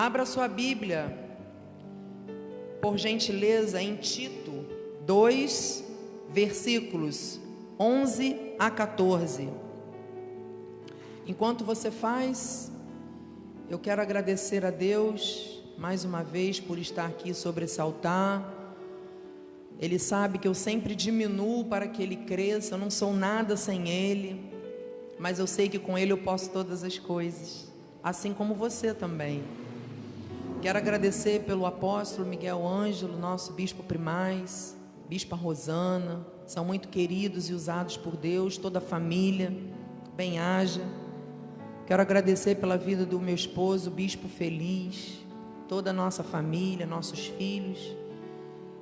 Abra sua Bíblia, por gentileza, em Tito 2, versículos 11 a 14. Enquanto você faz, eu quero agradecer a Deus mais uma vez por estar aqui sobre esse altar. Ele sabe que eu sempre diminuo para que ele cresça, eu não sou nada sem ele, mas eu sei que com ele eu posso todas as coisas, assim como você também. Quero agradecer pelo apóstolo Miguel Ângelo, nosso bispo primaz, bispa Rosana, são muito queridos e usados por Deus, toda a família, bem-haja. Quero agradecer pela vida do meu esposo, bispo feliz, toda a nossa família, nossos filhos.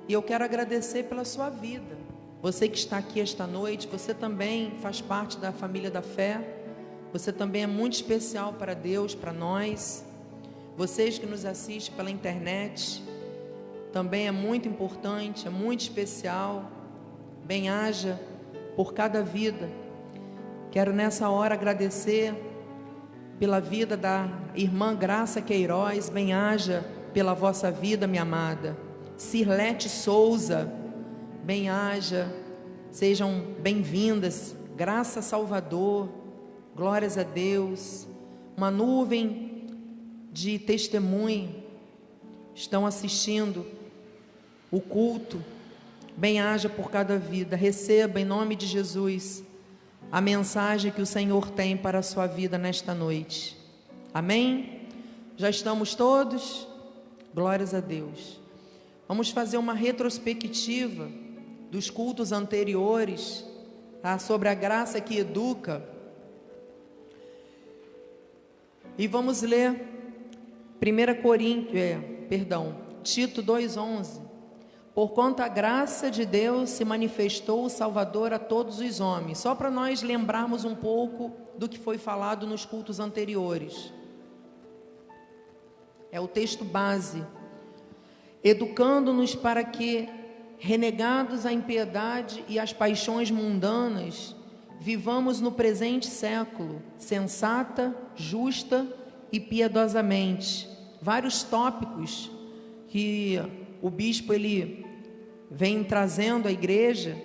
E eu quero agradecer pela sua vida. Você que está aqui esta noite, você também faz parte da família da fé. Você também é muito especial para Deus, para nós. Vocês que nos assistem pela internet, também é muito importante, é muito especial. Bem-haja por cada vida. Quero nessa hora agradecer pela vida da irmã Graça Queiroz, bem-haja pela vossa vida, minha amada. Cirlete Souza, bem-haja, sejam bem-vindas. Graça Salvador, glórias a Deus. Uma nuvem de testemunho estão assistindo o culto, bem-haja por cada vida, receba em nome de Jesus a mensagem que o Senhor tem para a sua vida nesta noite. Amém? Já estamos todos? Glórias a Deus. Vamos fazer uma retrospectiva dos cultos anteriores, tá? sobre a graça que educa. E vamos ler 1 Coríntios, é, perdão, Tito 2:11. Por quanto a graça de Deus se manifestou o Salvador a todos os homens. Só para nós lembrarmos um pouco do que foi falado nos cultos anteriores. É o texto base. Educando-nos para que, renegados a impiedade e as paixões mundanas, vivamos no presente século, sensata, justa e piedosamente. Vários tópicos que o bispo ele vem trazendo à igreja.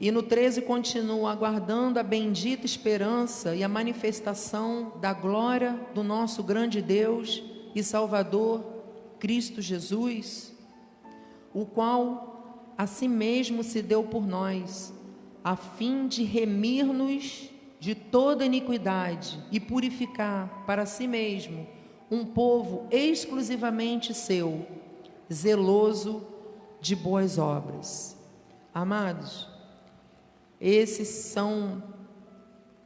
E no 13 continua aguardando a bendita esperança e a manifestação da glória do nosso grande Deus e Salvador, Cristo Jesus, o qual a si mesmo se deu por nós, a fim de remir-nos de toda iniquidade e purificar para si mesmo um povo exclusivamente seu, zeloso de boas obras. Amados, esses são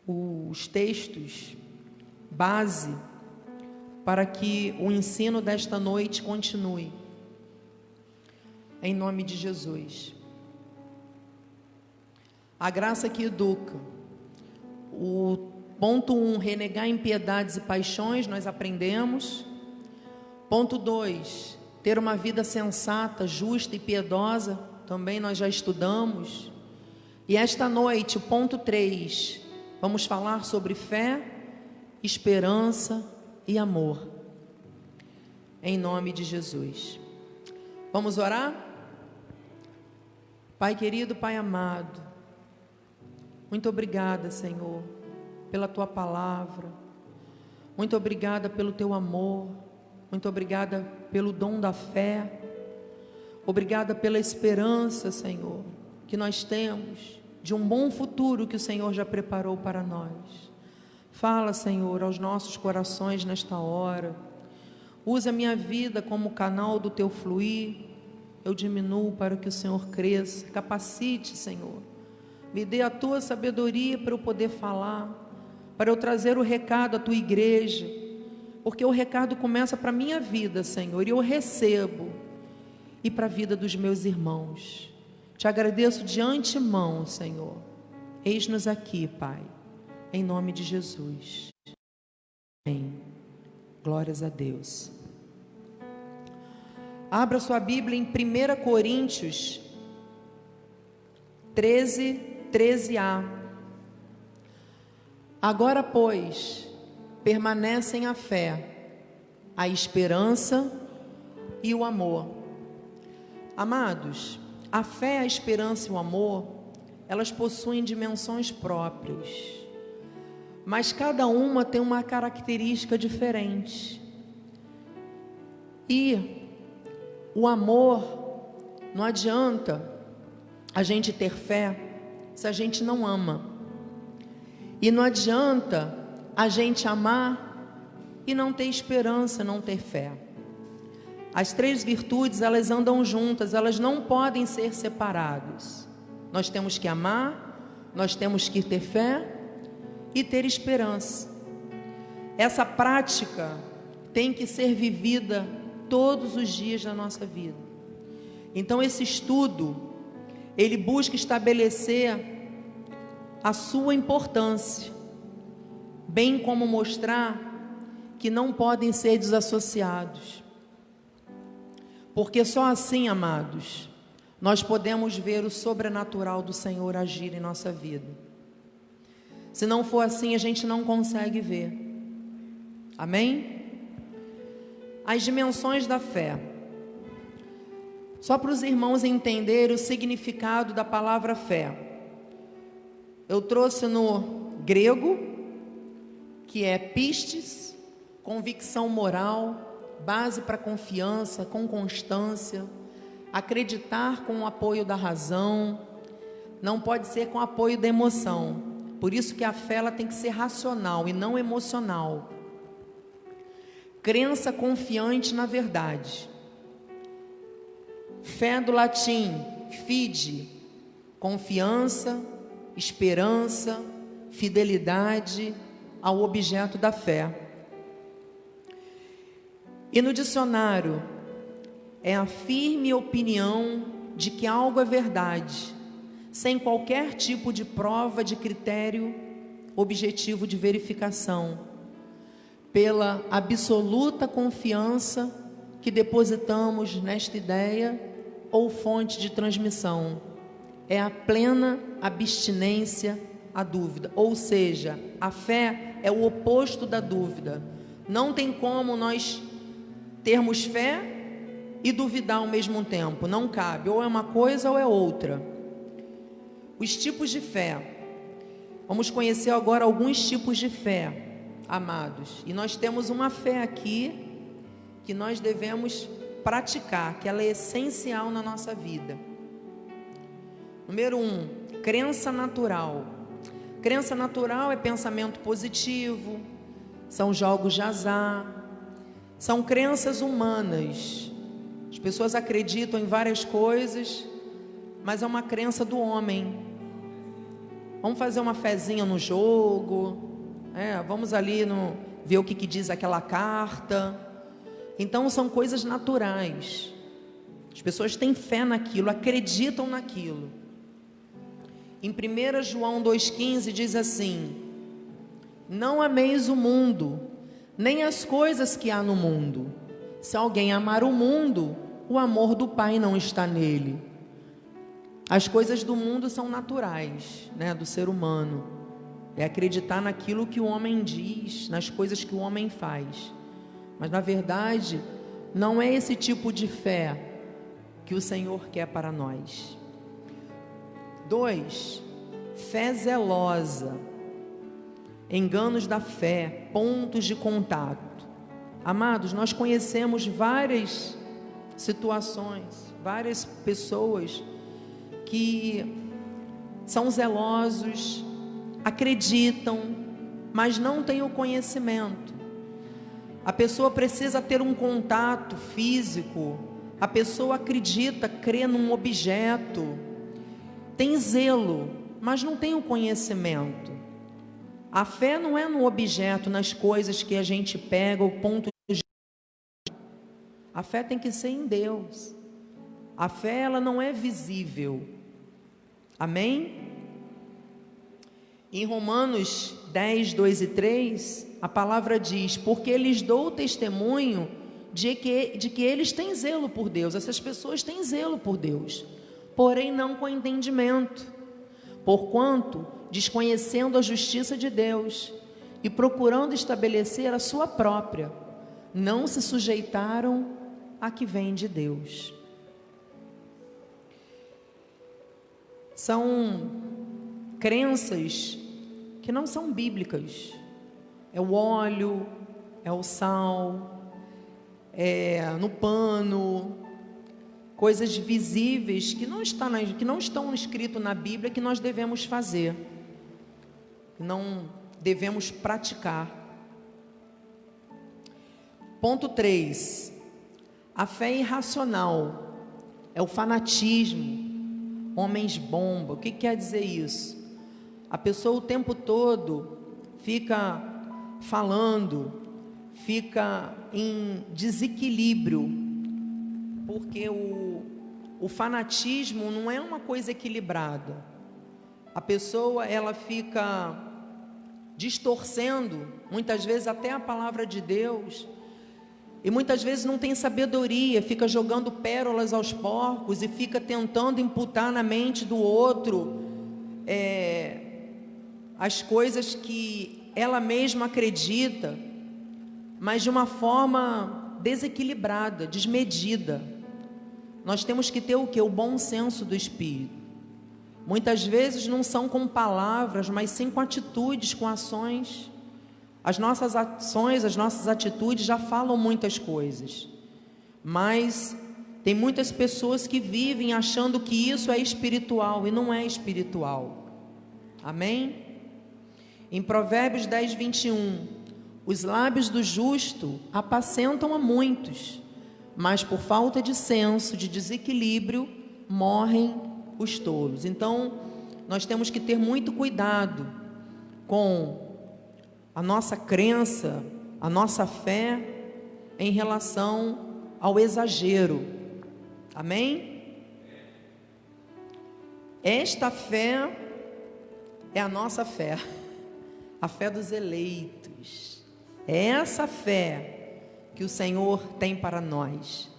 os textos base para que o ensino desta noite continue. Em nome de Jesus. A graça que educa o ponto 1, um, renegar impiedades e paixões, nós aprendemos. Ponto 2, ter uma vida sensata, justa e piedosa, também nós já estudamos. E esta noite, ponto 3, vamos falar sobre fé, esperança e amor. Em nome de Jesus. Vamos orar? Pai querido, Pai amado, muito obrigada, Senhor, pela tua palavra. Muito obrigada pelo teu amor. Muito obrigada pelo dom da fé. Obrigada pela esperança, Senhor, que nós temos de um bom futuro que o Senhor já preparou para nós. Fala, Senhor, aos nossos corações nesta hora. Usa a minha vida como canal do teu fluir. Eu diminuo para que o Senhor cresça. Capacite, Senhor me dê a tua sabedoria para eu poder falar, para eu trazer o recado à tua igreja, porque o recado começa para a minha vida, Senhor, e eu recebo, e para a vida dos meus irmãos. Te agradeço de antemão, Senhor. Eis-nos aqui, Pai, em nome de Jesus. Amém. Glórias a Deus. Abra sua Bíblia em 1 Coríntios 13, 13a. Agora, pois, permanecem a fé, a esperança e o amor. Amados, a fé, a esperança e o amor, elas possuem dimensões próprias, mas cada uma tem uma característica diferente. E o amor, não adianta a gente ter fé se a gente não ama. E não adianta a gente amar e não ter esperança, não ter fé. As três virtudes, elas andam juntas, elas não podem ser separadas. Nós temos que amar, nós temos que ter fé e ter esperança. Essa prática tem que ser vivida todos os dias da nossa vida. Então esse estudo, ele busca estabelecer a sua importância, bem como mostrar que não podem ser desassociados. Porque só assim, amados, nós podemos ver o sobrenatural do Senhor agir em nossa vida. Se não for assim, a gente não consegue ver. Amém? As dimensões da fé. Só para os irmãos entenderem o significado da palavra fé. Eu trouxe no grego, que é pistes, convicção moral, base para confiança, com constância, acreditar com o apoio da razão, não pode ser com o apoio da emoção. Por isso que a fé ela tem que ser racional e não emocional. Crença confiante na verdade. Fé do latim, fide, confiança, esperança, fidelidade ao objeto da fé. E no dicionário, é a firme opinião de que algo é verdade, sem qualquer tipo de prova de critério objetivo de verificação, pela absoluta confiança que depositamos nesta ideia ou fonte de transmissão. É a plena abstinência à dúvida, ou seja, a fé é o oposto da dúvida. Não tem como nós termos fé e duvidar ao mesmo tempo. Não cabe, ou é uma coisa ou é outra. Os tipos de fé. Vamos conhecer agora alguns tipos de fé, amados. E nós temos uma fé aqui que nós devemos praticar, que ela é essencial na nossa vida. Número um, crença natural. Crença natural é pensamento positivo, são jogos de azar, são crenças humanas. As pessoas acreditam em várias coisas, mas é uma crença do homem. Vamos fazer uma fezinha no jogo, é, vamos ali no, ver o que, que diz aquela carta. Então são coisas naturais. As pessoas têm fé naquilo, acreditam naquilo. Em 1 João 2,15 diz assim: Não ameis o mundo, nem as coisas que há no mundo. Se alguém amar o mundo, o amor do Pai não está nele. As coisas do mundo são naturais, né, do ser humano. É acreditar naquilo que o homem diz, nas coisas que o homem faz. Mas na verdade, não é esse tipo de fé que o Senhor quer para nós. Dois, fé zelosa enganos da fé, pontos de contato. Amados, nós conhecemos várias situações, várias pessoas que são zelosos, acreditam, mas não têm o conhecimento. A pessoa precisa ter um contato físico, a pessoa acredita, crê num objeto, tem zelo, mas não tem o conhecimento. A fé não é no objeto, nas coisas que a gente pega, o ponto de A fé tem que ser em Deus. A fé ela não é visível. Amém? Em Romanos 10, 2 e 3, a palavra diz: Porque lhes dou testemunho de que, de que eles têm zelo por Deus, essas pessoas têm zelo por Deus, porém não com entendimento, porquanto desconhecendo a justiça de Deus, e procurando estabelecer a sua própria, não se sujeitaram a que vem de Deus. São crenças que não são bíblicas. É o óleo, é o sal, é no pano, coisas visíveis que não, está na, que não estão escritas na Bíblia que nós devemos fazer, que não devemos praticar. Ponto 3. A fé irracional é o fanatismo, homens bomba. O que quer dizer isso? A pessoa o tempo todo fica falando, fica em desequilíbrio, porque o, o fanatismo não é uma coisa equilibrada. A pessoa ela fica distorcendo, muitas vezes até a palavra de Deus, e muitas vezes não tem sabedoria, fica jogando pérolas aos porcos e fica tentando imputar na mente do outro é, as coisas que ela mesma acredita mas de uma forma desequilibrada, desmedida. Nós temos que ter o que? O bom senso do Espírito. Muitas vezes não são com palavras, mas sim com atitudes, com ações. As nossas ações, as nossas atitudes já falam muitas coisas. Mas tem muitas pessoas que vivem achando que isso é espiritual e não é espiritual. Amém? Em Provérbios 10, 21, os lábios do justo apacentam a muitos, mas por falta de senso, de desequilíbrio, morrem os tolos. Então, nós temos que ter muito cuidado com a nossa crença, a nossa fé em relação ao exagero. Amém? Esta fé é a nossa fé, a fé dos eleitos. É essa fé que o Senhor tem para nós.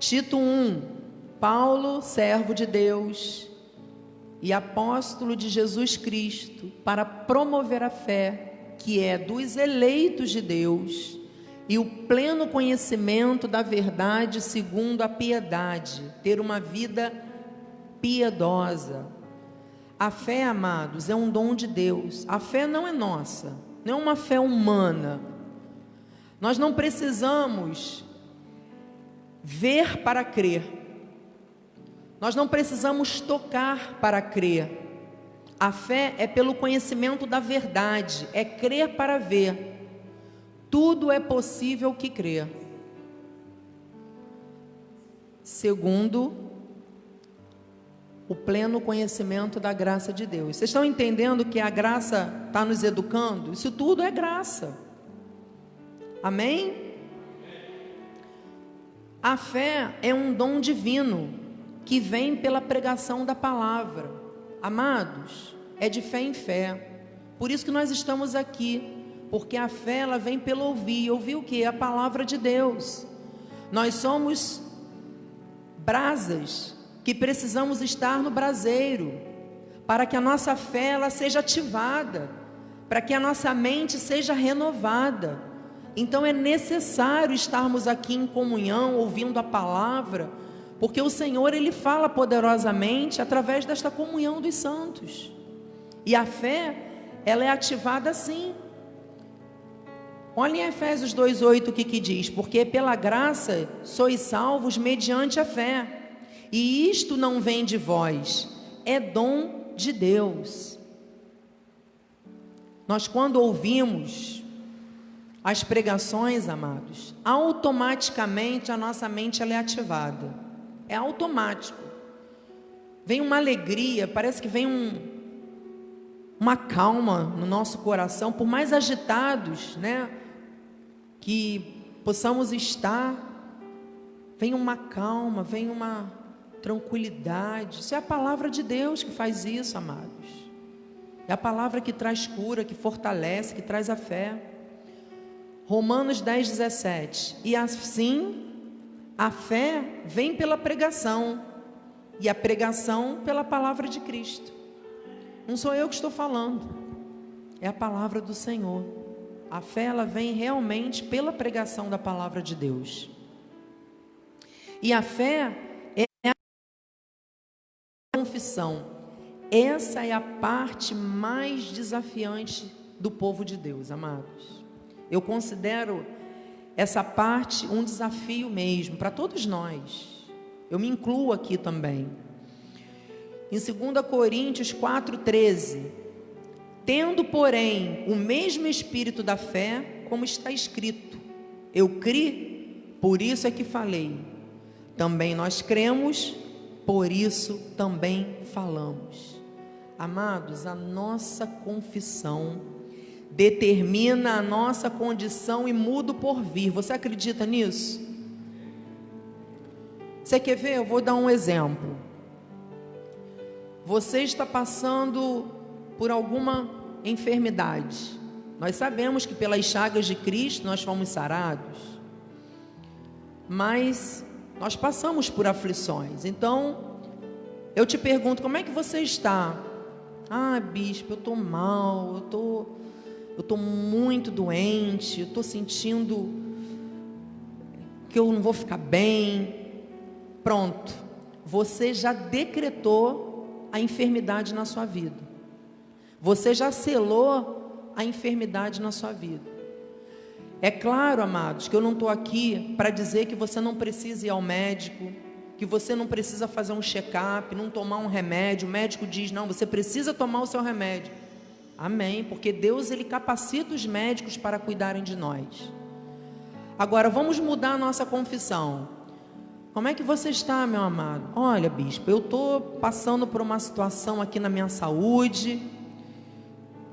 Tito 1, Paulo, servo de Deus e apóstolo de Jesus Cristo, para promover a fé que é dos eleitos de Deus e o pleno conhecimento da verdade segundo a piedade, ter uma vida piedosa. A fé, amados, é um dom de Deus. A fé não é nossa não é uma fé humana. Nós não precisamos ver para crer. Nós não precisamos tocar para crer. A fé é pelo conhecimento da verdade, é crer para ver. Tudo é possível que crer. Segundo o pleno conhecimento da graça de Deus. Vocês estão entendendo que a graça está nos educando? Isso tudo é graça. Amém? A fé é um dom divino que vem pela pregação da palavra. Amados, é de fé em fé. Por isso que nós estamos aqui, porque a fé ela vem pelo ouvir. Ouvir o que? A palavra de Deus. Nós somos brasas que precisamos estar no braseiro, para que a nossa fé ela seja ativada, para que a nossa mente seja renovada. Então é necessário estarmos aqui em comunhão, ouvindo a palavra, porque o Senhor ele fala poderosamente através desta comunhão dos santos. E a fé, ela é ativada assim. Olha em Efésios 2:8 o que que diz: "Porque pela graça sois salvos mediante a fé". E isto não vem de vós, é dom de Deus. Nós, quando ouvimos as pregações, amados, automaticamente a nossa mente ela é ativada. É automático. Vem uma alegria, parece que vem um, uma calma no nosso coração, por mais agitados, né, que possamos estar, vem uma calma, vem uma tranquilidade. Isso é a palavra de Deus que faz isso, amados. É a palavra que traz cura, que fortalece, que traz a fé. Romanos 10, 17. E assim, a fé vem pela pregação, e a pregação pela palavra de Cristo. Não sou eu que estou falando. é a palavra do Senhor. A fé ela vem realmente pela pregação da palavra de Deus. E a fé confissão. Essa é a parte mais desafiante do povo de Deus, amados. Eu considero essa parte um desafio mesmo para todos nós. Eu me incluo aqui também. Em 2 Coríntios 4,13, tendo, porém, o mesmo espírito da fé, como está escrito, eu criei, por isso é que falei. Também nós cremos, por isso também falamos. Amados, a nossa confissão determina a nossa condição e muda por vir. Você acredita nisso? Você quer ver? Eu vou dar um exemplo. Você está passando por alguma enfermidade. Nós sabemos que pelas chagas de Cristo nós fomos sarados. Mas nós passamos por aflições. Então, eu te pergunto, como é que você está? Ah, bispo, eu estou mal, eu tô, estou tô muito doente, eu estou sentindo que eu não vou ficar bem. Pronto, você já decretou a enfermidade na sua vida. Você já selou a enfermidade na sua vida. É claro, amados, que eu não estou aqui para dizer que você não precisa ir ao médico, que você não precisa fazer um check-up, não tomar um remédio. O médico diz: não, você precisa tomar o seu remédio. Amém, porque Deus ele capacita os médicos para cuidarem de nós. Agora vamos mudar a nossa confissão. Como é que você está, meu amado? Olha, bispo, eu estou passando por uma situação aqui na minha saúde,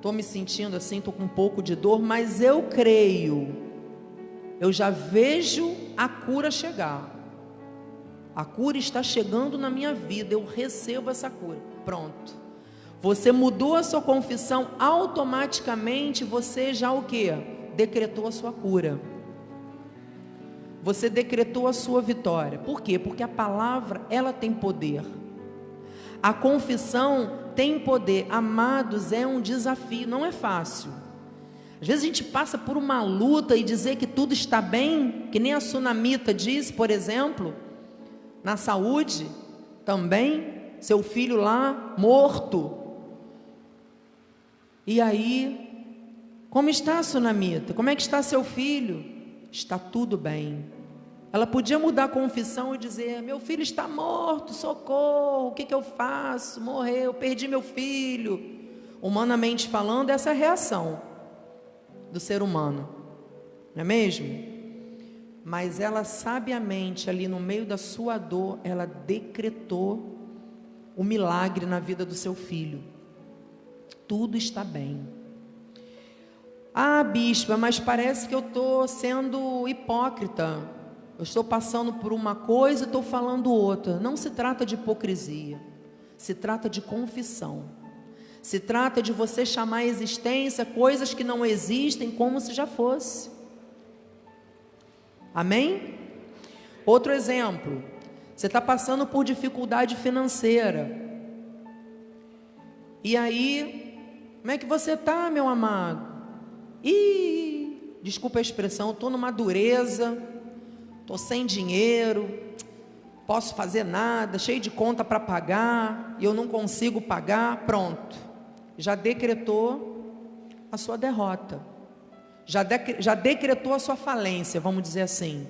estou me sentindo assim, estou com um pouco de dor, mas eu creio, eu já vejo a cura chegar. A cura está chegando na minha vida, eu recebo essa cura. Pronto. Você mudou a sua confissão, automaticamente você já o que? Decretou a sua cura você decretou a sua vitória. Por quê? Porque a palavra, ela tem poder. A confissão tem poder. Amados, é um desafio, não é fácil. Às vezes a gente passa por uma luta e dizer que tudo está bem, que nem a sunamita diz, por exemplo, na saúde, também, seu filho lá morto. E aí, como está a sunamita? Como é que está seu filho? Está tudo bem. Ela podia mudar a confissão e dizer: Meu filho está morto, socorro, o que, que eu faço? Morreu, perdi meu filho. Humanamente falando, essa é a reação do ser humano, não é mesmo? Mas ela sabiamente, ali no meio da sua dor, ela decretou o milagre na vida do seu filho. Tudo está bem. Ah, bispa, mas parece que eu estou sendo hipócrita. Eu estou passando por uma coisa e estou falando outra. Não se trata de hipocrisia. Se trata de confissão. Se trata de você chamar a existência coisas que não existem como se já fosse. Amém? Outro exemplo. Você está passando por dificuldade financeira. E aí, como é que você está, meu amado? Ih, desculpa a expressão, estou numa dureza estou sem dinheiro, posso fazer nada, cheio de conta para pagar, e eu não consigo pagar, pronto. Já decretou a sua derrota. Já, de, já decretou a sua falência, vamos dizer assim.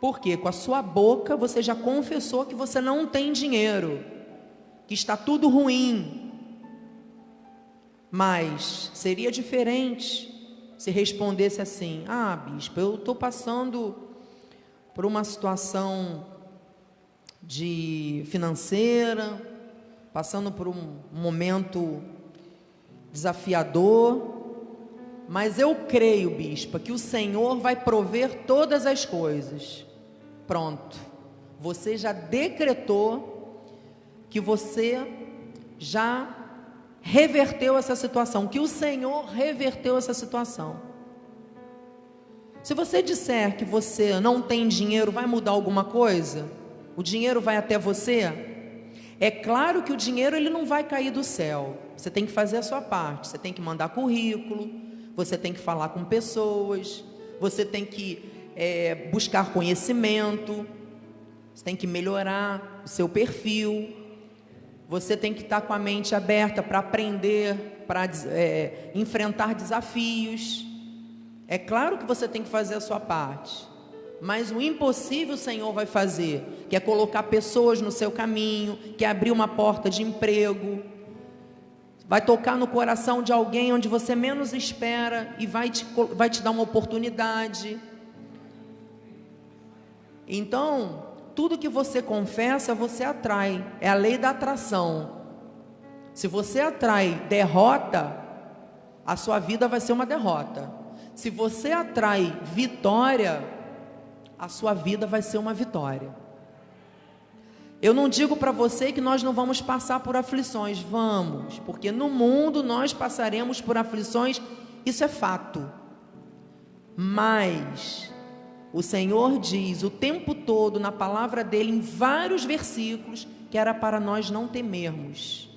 Porque com a sua boca você já confessou que você não tem dinheiro, que está tudo ruim. Mas seria diferente se respondesse assim: Ah, bispo, eu estou passando por uma situação de financeira, passando por um momento desafiador, mas eu creio, bispa, que o Senhor vai prover todas as coisas. Pronto. Você já decretou que você já reverteu essa situação, que o Senhor reverteu essa situação. Se você disser que você não tem dinheiro, vai mudar alguma coisa? O dinheiro vai até você? É claro que o dinheiro ele não vai cair do céu. Você tem que fazer a sua parte. Você tem que mandar currículo, você tem que falar com pessoas, você tem que é, buscar conhecimento, você tem que melhorar o seu perfil, você tem que estar com a mente aberta para aprender, para é, enfrentar desafios. É claro que você tem que fazer a sua parte. Mas o impossível o Senhor vai fazer, que é colocar pessoas no seu caminho, que é abrir uma porta de emprego, vai tocar no coração de alguém onde você menos espera e vai te, vai te dar uma oportunidade. Então, tudo que você confessa, você atrai, é a lei da atração. Se você atrai derrota, a sua vida vai ser uma derrota. Se você atrai vitória, a sua vida vai ser uma vitória. Eu não digo para você que nós não vamos passar por aflições, vamos, porque no mundo nós passaremos por aflições, isso é fato. Mas o Senhor diz o tempo todo na palavra dele, em vários versículos, que era para nós não temermos.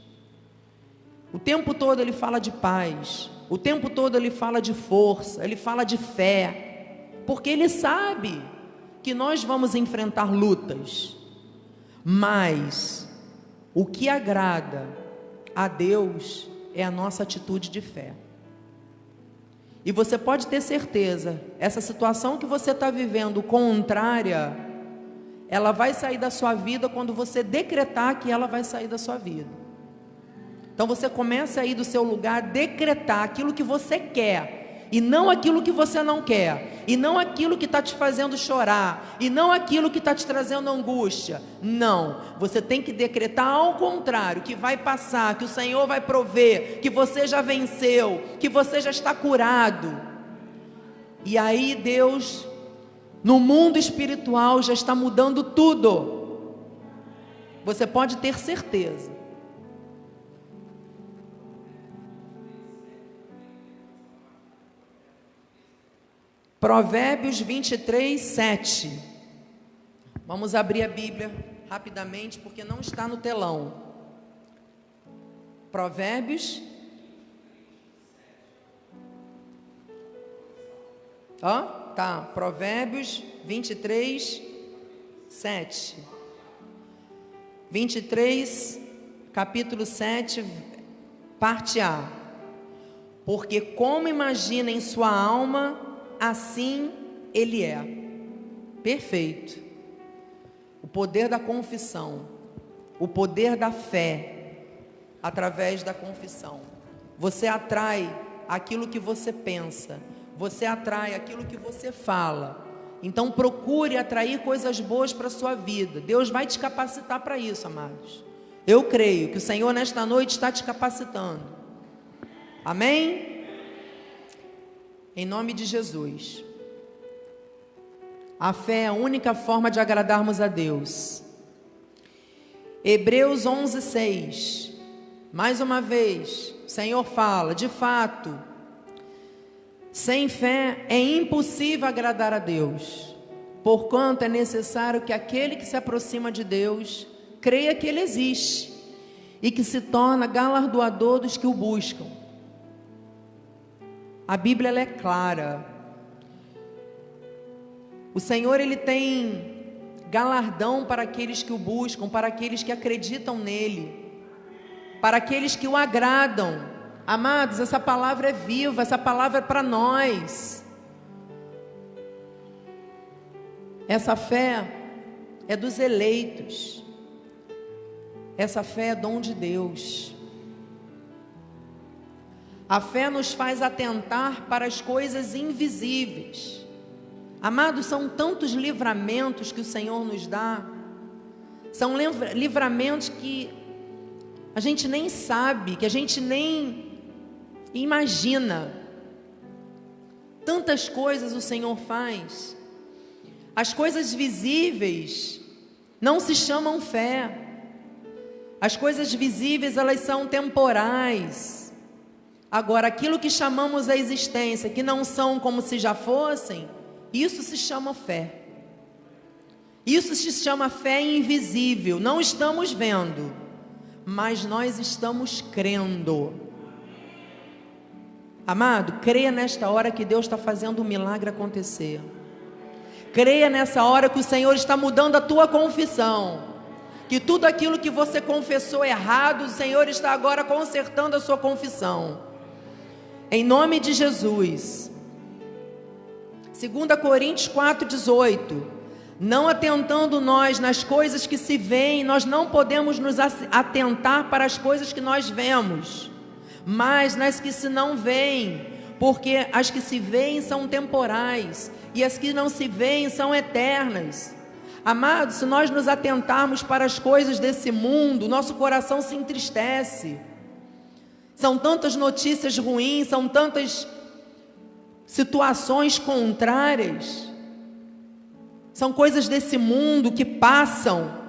O tempo todo ele fala de paz, o tempo todo ele fala de força, ele fala de fé, porque ele sabe que nós vamos enfrentar lutas, mas o que agrada a Deus é a nossa atitude de fé. E você pode ter certeza, essa situação que você está vivendo contrária, ela vai sair da sua vida quando você decretar que ela vai sair da sua vida. Então você começa a ir do seu lugar, decretar aquilo que você quer e não aquilo que você não quer, e não aquilo que está te fazendo chorar, e não aquilo que está te trazendo angústia. Não, você tem que decretar ao contrário: que vai passar, que o Senhor vai prover, que você já venceu, que você já está curado. E aí Deus, no mundo espiritual, já está mudando tudo. Você pode ter certeza. Provérbios 23, 7. Vamos abrir a Bíblia rapidamente, porque não está no telão. Provérbios. Ó, tá. Provérbios 23, 7. 23, capítulo 7, parte A. Porque como imagina em sua alma assim ele é. Perfeito. O poder da confissão, o poder da fé, através da confissão. Você atrai aquilo que você pensa, você atrai aquilo que você fala. Então procure atrair coisas boas para a sua vida. Deus vai te capacitar para isso, amados. Eu creio que o Senhor nesta noite está te capacitando. Amém? Em nome de Jesus. A fé é a única forma de agradarmos a Deus. Hebreus 11, 6. Mais uma vez, o Senhor fala: de fato, sem fé é impossível agradar a Deus, porquanto é necessário que aquele que se aproxima de Deus creia que Ele existe e que se torna galardoador dos que o buscam. A Bíblia é clara. O Senhor ele tem galardão para aqueles que o buscam, para aqueles que acreditam nele, para aqueles que o agradam. Amados, essa palavra é viva, essa palavra é para nós. Essa fé é dos eleitos. Essa fé é dom de Deus. A fé nos faz atentar para as coisas invisíveis. Amados, são tantos livramentos que o Senhor nos dá, são livramentos que a gente nem sabe, que a gente nem imagina. Tantas coisas o Senhor faz. As coisas visíveis não se chamam fé. As coisas visíveis, elas são temporais. Agora, aquilo que chamamos a existência, que não são como se já fossem, isso se chama fé. Isso se chama fé invisível, não estamos vendo, mas nós estamos crendo. Amado, creia nesta hora que Deus está fazendo um milagre acontecer. Creia nessa hora que o Senhor está mudando a tua confissão. Que tudo aquilo que você confessou errado, o Senhor está agora consertando a sua confissão. Em nome de Jesus. 2 Coríntios 4,18. Não atentando nós nas coisas que se veem, nós não podemos nos atentar para as coisas que nós vemos, mas nas que se não veem, porque as que se veem são temporais e as que não se veem são eternas. Amados, se nós nos atentarmos para as coisas desse mundo, nosso coração se entristece. São tantas notícias ruins, são tantas situações contrárias. São coisas desse mundo que passam.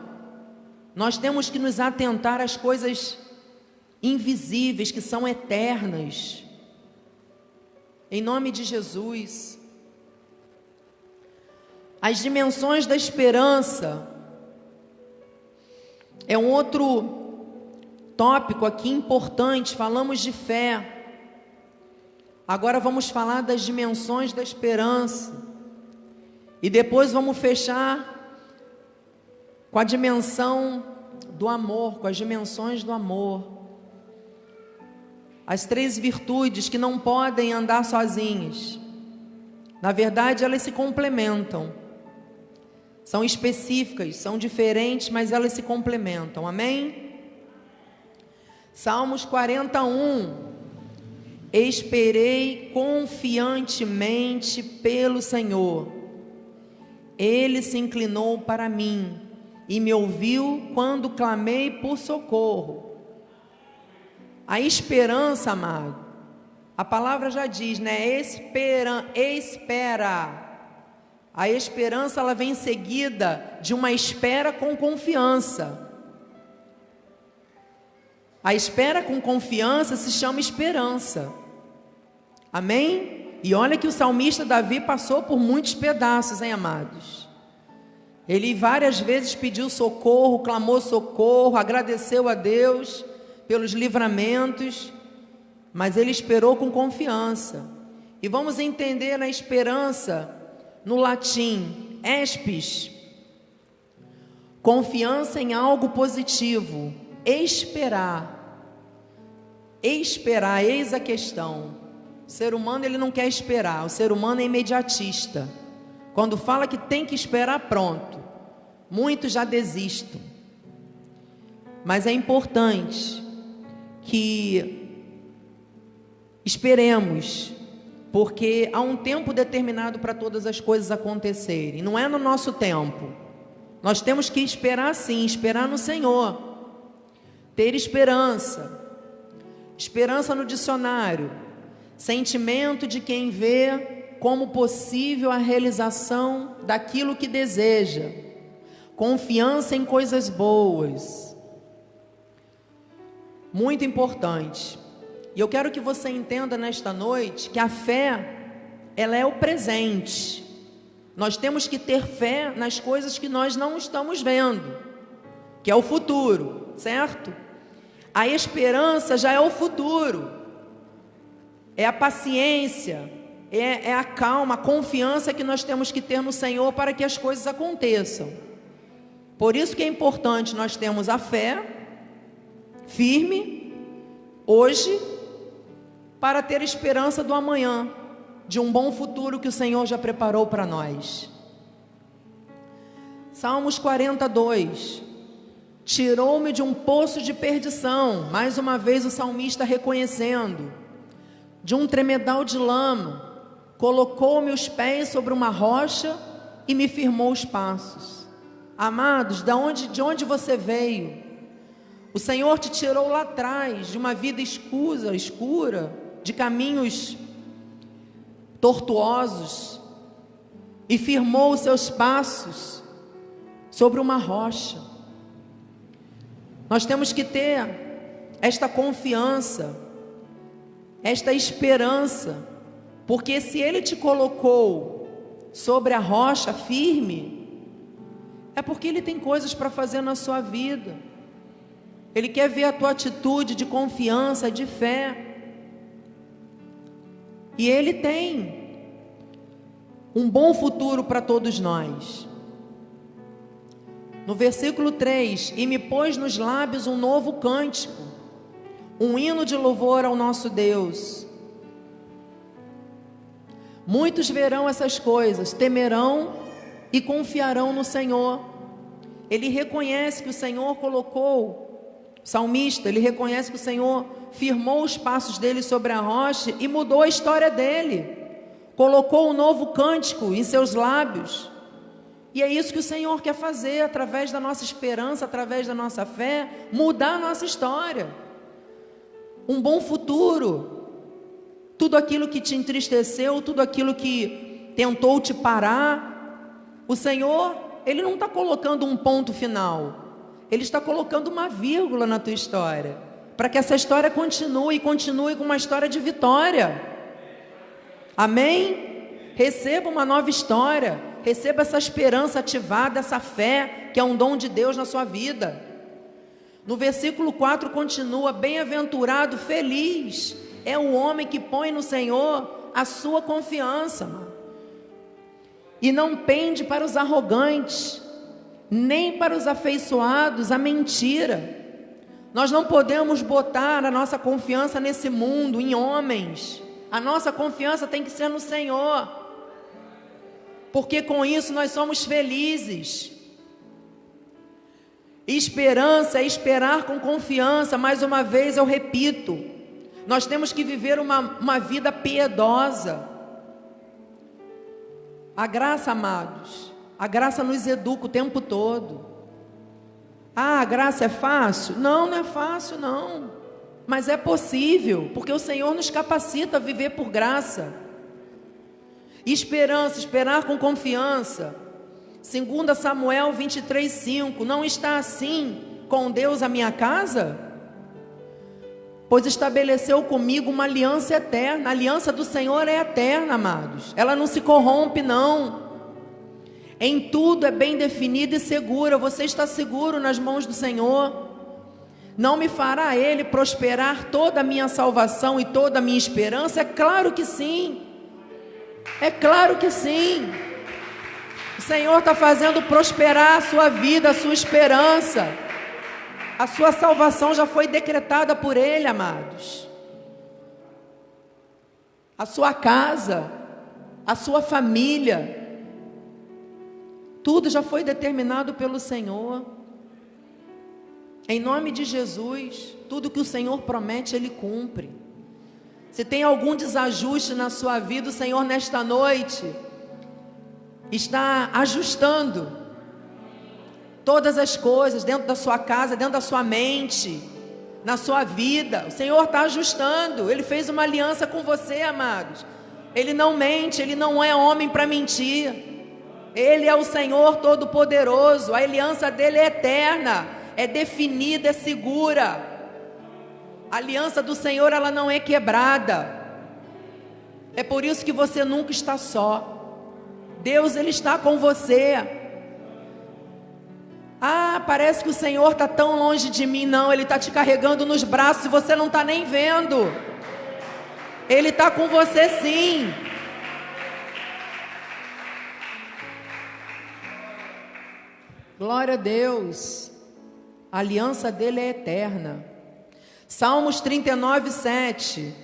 Nós temos que nos atentar às coisas invisíveis que são eternas. Em nome de Jesus. As dimensões da esperança é um outro tópico aqui importante. Falamos de fé. Agora vamos falar das dimensões da esperança. E depois vamos fechar com a dimensão do amor, com as dimensões do amor. As três virtudes que não podem andar sozinhas. Na verdade, elas se complementam. São específicas, são diferentes, mas elas se complementam. Amém? Salmos 41. Esperei confiantemente pelo Senhor. Ele se inclinou para mim e me ouviu quando clamei por socorro. A esperança, amado, a palavra já diz, né? Espera, espera a esperança ela vem seguida de uma espera com confiança. A espera com confiança se chama esperança. Amém? E olha que o salmista Davi passou por muitos pedaços, hein, amados? Ele várias vezes pediu socorro, clamou socorro, agradeceu a Deus pelos livramentos, mas ele esperou com confiança. E vamos entender a esperança no latim, espes, confiança em algo positivo, esperar. Esperar, eis a questão. O ser humano ele não quer esperar, o ser humano é imediatista. Quando fala que tem que esperar, pronto. Muitos já desistem. Mas é importante que esperemos porque há um tempo determinado para todas as coisas acontecerem, não é no nosso tempo. Nós temos que esperar sim, esperar no Senhor, ter esperança. Esperança no dicionário, sentimento de quem vê como possível a realização daquilo que deseja, confiança em coisas boas. Muito importante. E eu quero que você entenda nesta noite que a fé, ela é o presente. Nós temos que ter fé nas coisas que nós não estamos vendo, que é o futuro, certo? A esperança já é o futuro, é a paciência, é, é a calma, a confiança que nós temos que ter no Senhor para que as coisas aconteçam. Por isso que é importante nós termos a fé firme, hoje para ter esperança do amanhã, de um bom futuro que o Senhor já preparou para nós. Salmos 42. Tirou-me de um poço de perdição, mais uma vez o salmista reconhecendo, de um tremedal de lama, colocou-me os pés sobre uma rocha e me firmou os passos. Amados, de onde, de onde você veio? O Senhor te tirou lá atrás de uma vida escura, escura, de caminhos tortuosos e firmou os seus passos sobre uma rocha. Nós temos que ter esta confiança, esta esperança, porque se Ele te colocou sobre a rocha firme, é porque Ele tem coisas para fazer na sua vida. Ele quer ver a tua atitude de confiança, de fé. E Ele tem um bom futuro para todos nós. No versículo 3: E me pôs nos lábios um novo cântico, um hino de louvor ao nosso Deus. Muitos verão essas coisas, temerão e confiarão no Senhor. Ele reconhece que o Senhor colocou, salmista, ele reconhece que o Senhor firmou os passos dele sobre a rocha e mudou a história dele. Colocou um novo cântico em seus lábios. E é isso que o Senhor quer fazer através da nossa esperança, através da nossa fé, mudar a nossa história. Um bom futuro. Tudo aquilo que te entristeceu, tudo aquilo que tentou te parar, o Senhor, Ele não está colocando um ponto final, Ele está colocando uma vírgula na tua história, para que essa história continue e continue com uma história de vitória. Amém? Receba uma nova história. Receba essa esperança ativada, essa fé, que é um dom de Deus na sua vida. No versículo 4 continua: Bem-aventurado, feliz é o homem que põe no Senhor a sua confiança, e não pende para os arrogantes, nem para os afeiçoados a mentira. Nós não podemos botar a nossa confiança nesse mundo, em homens. A nossa confiança tem que ser no Senhor porque com isso nós somos felizes. Esperança é esperar com confiança, mais uma vez eu repito, nós temos que viver uma, uma vida piedosa. A graça, amados, a graça nos educa o tempo todo. Ah, a graça é fácil? Não, não é fácil, não. Mas é possível, porque o Senhor nos capacita a viver por graça. Esperança, esperar com confiança. 2 Samuel 23, 5. Não está assim com Deus a minha casa? Pois estabeleceu comigo uma aliança eterna. A aliança do Senhor é eterna, amados. Ela não se corrompe, não. Em tudo é bem definida e segura. Você está seguro nas mãos do Senhor. Não me fará Ele prosperar toda a minha salvação e toda a minha esperança? É claro que sim. É claro que sim. O Senhor está fazendo prosperar a sua vida, a sua esperança. A sua salvação já foi decretada por Ele, amados. A sua casa, a sua família, tudo já foi determinado pelo Senhor. Em nome de Jesus, tudo que o Senhor promete, Ele cumpre. Se tem algum desajuste na sua vida, o Senhor nesta noite está ajustando todas as coisas dentro da sua casa, dentro da sua mente, na sua vida. O Senhor está ajustando. Ele fez uma aliança com você, amados. Ele não mente, ele não é homem para mentir. Ele é o Senhor Todo-Poderoso. A aliança dele é eterna, é definida, é segura. A aliança do Senhor ela não é quebrada. É por isso que você nunca está só. Deus ele está com você. Ah, parece que o Senhor está tão longe de mim. Não, Ele está te carregando nos braços e você não está nem vendo. Ele está com você sim. Glória a Deus. A aliança dele é eterna. Salmos 39, 7.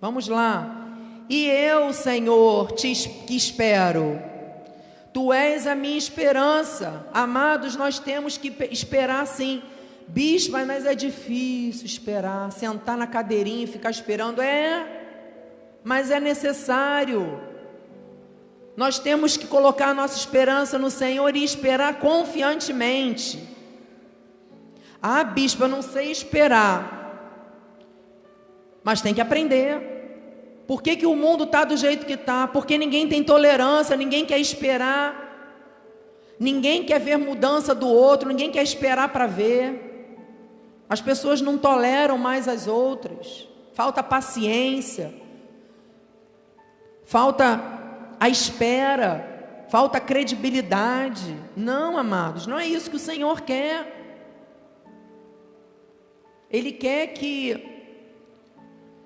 Vamos lá. E eu, Senhor, te espero. Tu és a minha esperança. Amados, nós temos que esperar sim. Bispo, mas é difícil esperar, sentar na cadeirinha e ficar esperando. É, mas é necessário. Nós temos que colocar a nossa esperança no Senhor e esperar confiantemente. Ah, bispo, eu não sei esperar. Mas tem que aprender. Por que, que o mundo está do jeito que está? Porque ninguém tem tolerância, ninguém quer esperar. Ninguém quer ver mudança do outro, ninguém quer esperar para ver. As pessoas não toleram mais as outras. Falta paciência. Falta a espera. Falta credibilidade. Não, amados, não é isso que o Senhor quer. Ele quer que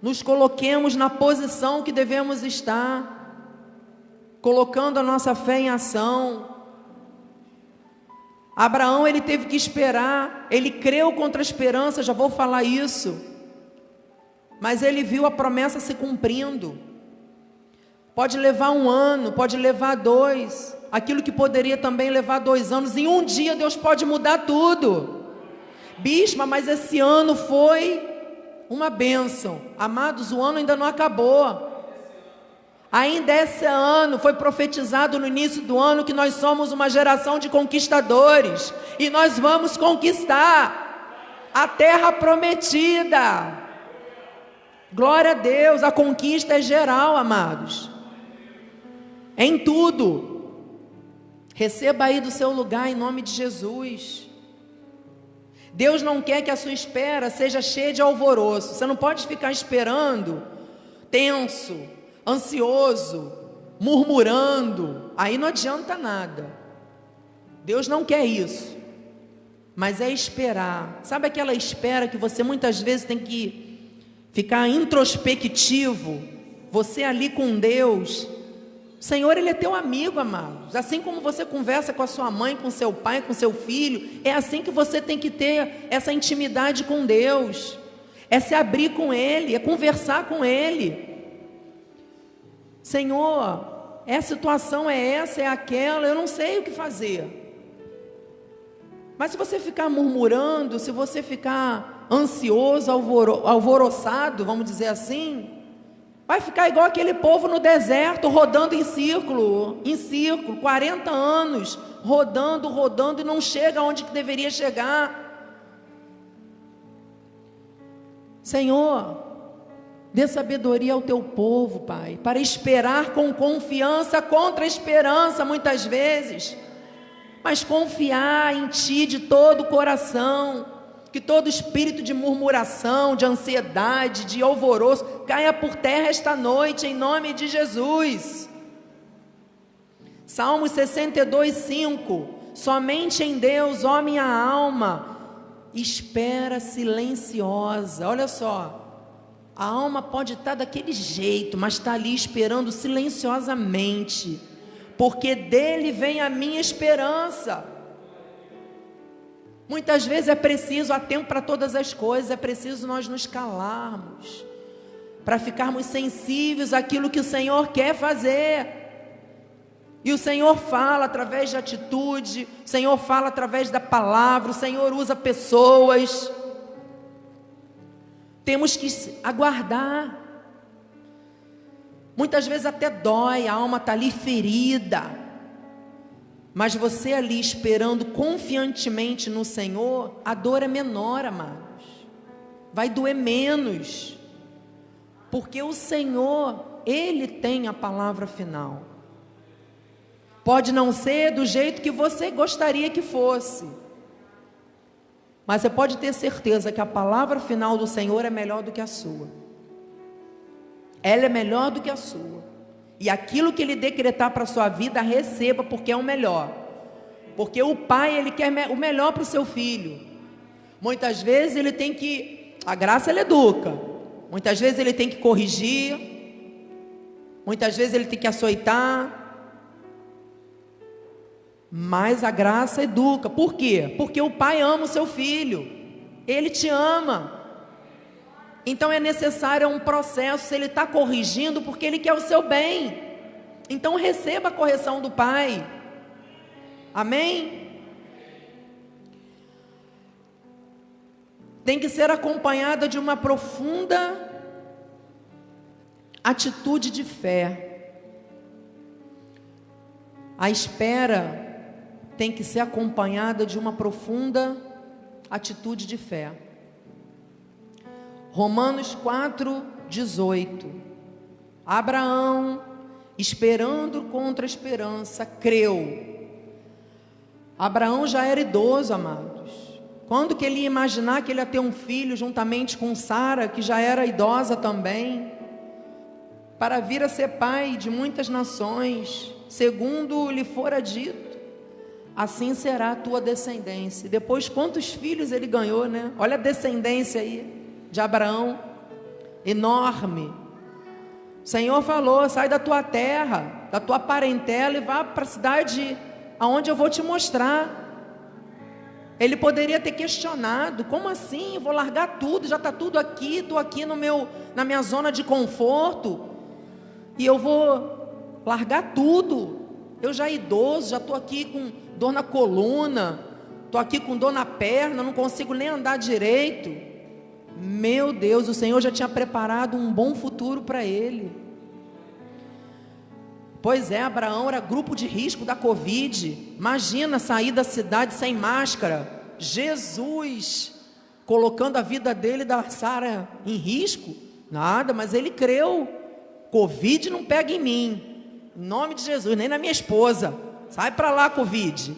nos coloquemos na posição que devemos estar, colocando a nossa fé em ação. Abraão ele teve que esperar, ele creu contra a esperança, já vou falar isso. Mas ele viu a promessa se cumprindo. Pode levar um ano, pode levar dois, aquilo que poderia também levar dois anos, em um dia Deus pode mudar tudo. Bisma, mas esse ano foi uma bênção. Amados, o ano ainda não acabou. Ainda esse ano foi profetizado no início do ano que nós somos uma geração de conquistadores e nós vamos conquistar a terra prometida. Glória a Deus, a conquista é geral, amados. Em tudo. Receba aí do seu lugar em nome de Jesus. Deus não quer que a sua espera seja cheia de alvoroço. Você não pode ficar esperando tenso, ansioso, murmurando, aí não adianta nada. Deus não quer isso. Mas é esperar. Sabe aquela espera que você muitas vezes tem que ficar introspectivo? Você ali com Deus. O Senhor, Ele é teu amigo, amados. Assim como você conversa com a sua mãe, com seu pai, com seu filho, é assim que você tem que ter essa intimidade com Deus. É se abrir com Ele, é conversar com Ele. Senhor, essa situação é essa, é aquela, eu não sei o que fazer. Mas se você ficar murmurando, se você ficar ansioso, alvoro, alvoroçado, vamos dizer assim, vai ficar igual aquele povo no deserto, rodando em círculo, em círculo, 40 anos, rodando, rodando e não chega onde deveria chegar. Senhor, Dê sabedoria ao teu povo, Pai, para esperar com confiança contra esperança, muitas vezes, mas confiar em Ti de todo o coração, que todo espírito de murmuração, de ansiedade, de alvoroço caia por terra esta noite, em nome de Jesus. Salmos 62, 5: Somente em Deus, ó minha alma, espera silenciosa. Olha só. A alma pode estar daquele jeito, mas está ali esperando silenciosamente, porque dele vem a minha esperança. Muitas vezes é preciso, há tempo para todas as coisas, é preciso nós nos calarmos, para ficarmos sensíveis àquilo que o Senhor quer fazer. E o Senhor fala através de atitude, o Senhor fala através da palavra, o Senhor usa pessoas. Temos que aguardar. Muitas vezes até dói, a alma está ali ferida. Mas você ali esperando confiantemente no Senhor, a dor é menor, amados. Vai doer menos. Porque o Senhor, Ele tem a palavra final. Pode não ser do jeito que você gostaria que fosse. Mas você pode ter certeza que a palavra final do Senhor é melhor do que a sua. Ela é melhor do que a sua. E aquilo que ele decretar para a sua vida, receba, porque é o melhor. Porque o pai, ele quer o melhor para o seu filho. Muitas vezes ele tem que. A graça ele educa. Muitas vezes ele tem que corrigir. Muitas vezes ele tem que açoitar. Mas a graça educa. Por quê? Porque o pai ama o seu filho. Ele te ama. Então é necessário um processo. Ele está corrigindo porque ele quer o seu bem. Então receba a correção do pai. Amém? Tem que ser acompanhada de uma profunda atitude de fé. A espera tem que ser acompanhada de uma profunda atitude de fé. Romanos 4, 18. Abraão, esperando contra a esperança, creu. Abraão já era idoso, amados. Quando que ele ia imaginar que ele ia ter um filho juntamente com Sara, que já era idosa também, para vir a ser pai de muitas nações, segundo lhe fora dito? assim será a tua descendência. Depois, quantos filhos ele ganhou, né? Olha a descendência aí de Abraão, enorme. O Senhor falou: sai da tua terra, da tua parentela e vá para a cidade aonde eu vou te mostrar. Ele poderia ter questionado: como assim? Vou largar tudo, já está tudo aqui, estou aqui no meu, na minha zona de conforto, e eu vou largar tudo. Eu já idoso, já estou aqui com dor na coluna, estou aqui com dor na perna, não consigo nem andar direito. Meu Deus, o Senhor já tinha preparado um bom futuro para ele. Pois é, Abraão era grupo de risco da Covid. Imagina sair da cidade sem máscara. Jesus colocando a vida dele da Sara em risco. Nada, mas ele creu. Covid não pega em mim. Em nome de Jesus, nem na minha esposa. Sai para lá, Covid.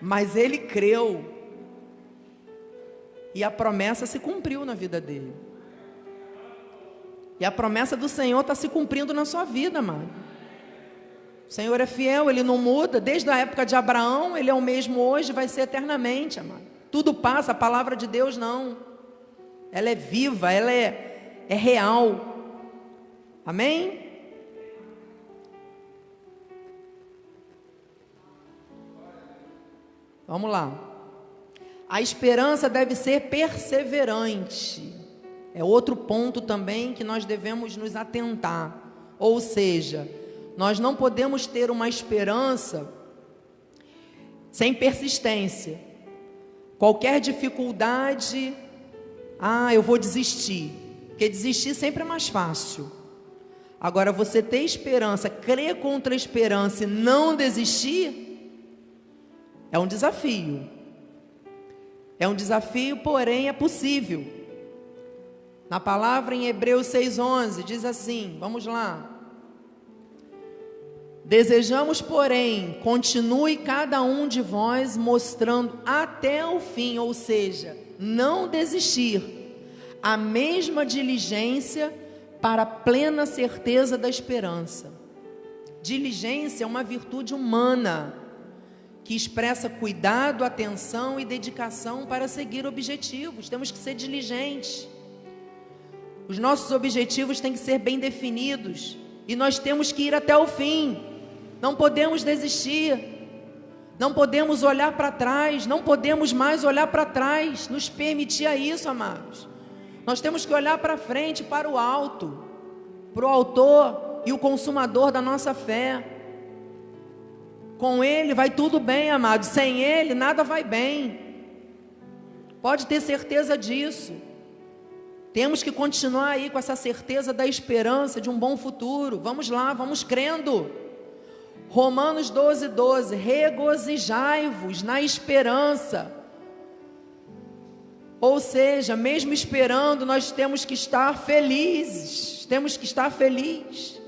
Mas ele creu. E a promessa se cumpriu na vida dele. E a promessa do Senhor está se cumprindo na sua vida, amado. O Senhor é fiel, Ele não muda. Desde a época de Abraão, Ele é o mesmo hoje, vai ser eternamente, amado. Tudo passa, a palavra de Deus não. Ela é viva, ela é, é real. Amém? Vamos lá. A esperança deve ser perseverante. É outro ponto também que nós devemos nos atentar. Ou seja, nós não podemos ter uma esperança sem persistência. Qualquer dificuldade, ah, eu vou desistir. Porque desistir sempre é mais fácil. Agora, você ter esperança, crer contra a esperança e não desistir, é um desafio. É um desafio, porém é possível. Na palavra em Hebreus 6,11 diz assim: vamos lá. Desejamos, porém, continue cada um de vós mostrando até o fim, ou seja, não desistir, a mesma diligência para a plena certeza da esperança. Diligência é uma virtude humana que expressa cuidado, atenção e dedicação para seguir objetivos. Temos que ser diligentes. Os nossos objetivos têm que ser bem definidos e nós temos que ir até o fim. Não podemos desistir. Não podemos olhar para trás, não podemos mais olhar para trás, nos permitir a isso, amados. Nós temos que olhar para frente, para o alto, para o autor e o consumador da nossa fé. Com Ele vai tudo bem, amado. Sem Ele, nada vai bem. Pode ter certeza disso. Temos que continuar aí com essa certeza da esperança de um bom futuro. Vamos lá, vamos crendo. Romanos 12, 12. Regozijai-vos na esperança. Ou seja, mesmo esperando, nós temos que estar felizes. Temos que estar felizes.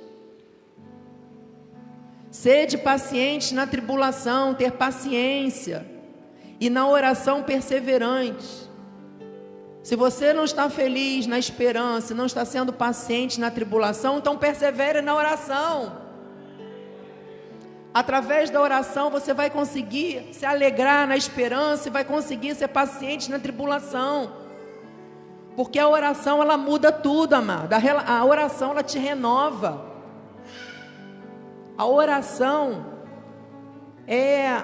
Sede pacientes na tribulação, ter paciência, e na oração perseverante. Se você não está feliz na esperança, não está sendo paciente na tribulação, então persevere na oração. Através da oração você vai conseguir se alegrar na esperança e vai conseguir ser paciente na tribulação. Porque a oração ela muda tudo, amada. A oração ela te renova. A oração é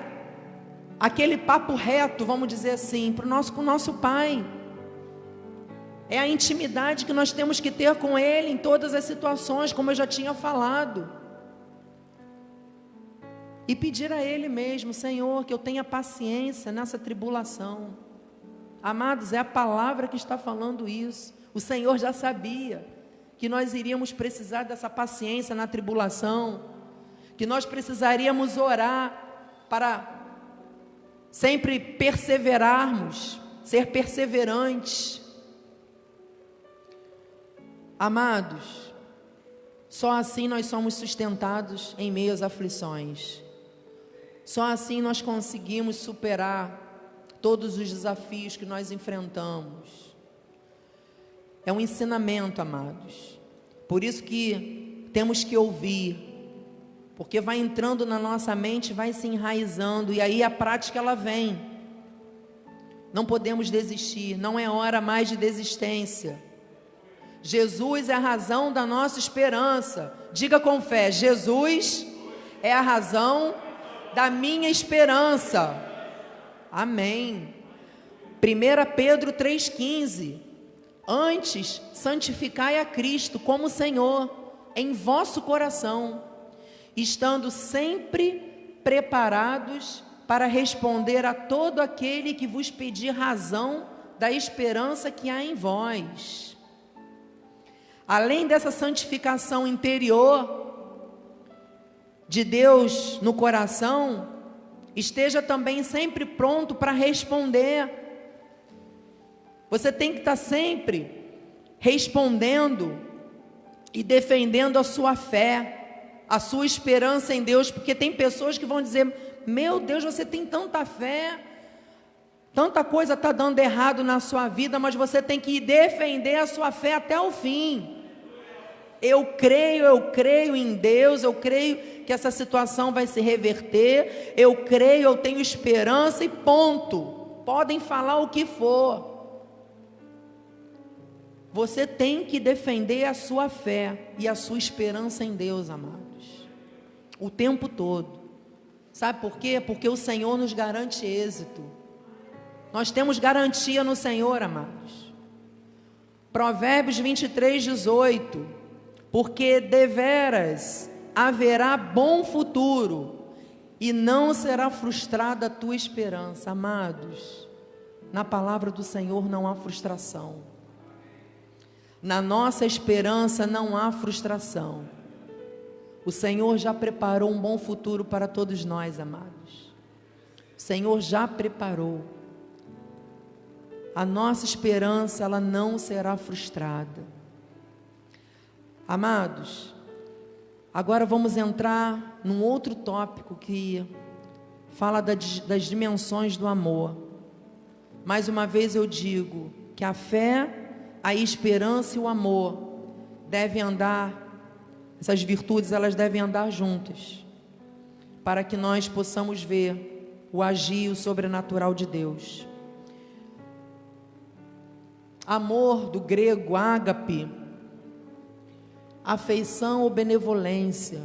aquele papo reto, vamos dizer assim, para o nosso, com o nosso Pai. É a intimidade que nós temos que ter com Ele em todas as situações, como eu já tinha falado. E pedir a Ele mesmo, Senhor, que eu tenha paciência nessa tribulação. Amados, é a palavra que está falando isso. O Senhor já sabia que nós iríamos precisar dessa paciência na tribulação que nós precisaríamos orar para sempre perseverarmos, ser perseverantes. Amados, só assim nós somos sustentados em meio às aflições. Só assim nós conseguimos superar todos os desafios que nós enfrentamos. É um ensinamento, amados. Por isso que temos que ouvir porque vai entrando na nossa mente, vai se enraizando, e aí a prática ela vem. Não podemos desistir, não é hora mais de desistência. Jesus é a razão da nossa esperança. Diga com fé: Jesus é a razão da minha esperança. Amém. 1 Pedro 3,15: Antes, santificai a Cristo como Senhor em vosso coração, estando sempre preparados para responder a todo aquele que vos pedir razão da esperança que há em vós. Além dessa santificação interior de Deus no coração, esteja também sempre pronto para responder. Você tem que estar sempre respondendo e defendendo a sua fé, a sua esperança em Deus, porque tem pessoas que vão dizer: meu Deus, você tem tanta fé, tanta coisa está dando errado na sua vida, mas você tem que defender a sua fé até o fim. Eu creio, eu creio em Deus, eu creio que essa situação vai se reverter, eu creio, eu tenho esperança e ponto. Podem falar o que for. Você tem que defender a sua fé e a sua esperança em Deus, amados, o tempo todo. Sabe por quê? Porque o Senhor nos garante êxito. Nós temos garantia no Senhor, amados. Provérbios 23, 18. Porque deveras haverá bom futuro e não será frustrada a tua esperança. Amados, na palavra do Senhor não há frustração. Na nossa esperança não há frustração. O Senhor já preparou um bom futuro para todos nós, amados. O Senhor já preparou. A nossa esperança, ela não será frustrada. Amados, agora vamos entrar num outro tópico que fala das dimensões do amor. Mais uma vez eu digo que a fé, a esperança e o amor devem andar essas virtudes elas devem andar juntas, para que nós possamos ver o agir o sobrenatural de Deus. Amor do grego ágape, afeição ou benevolência,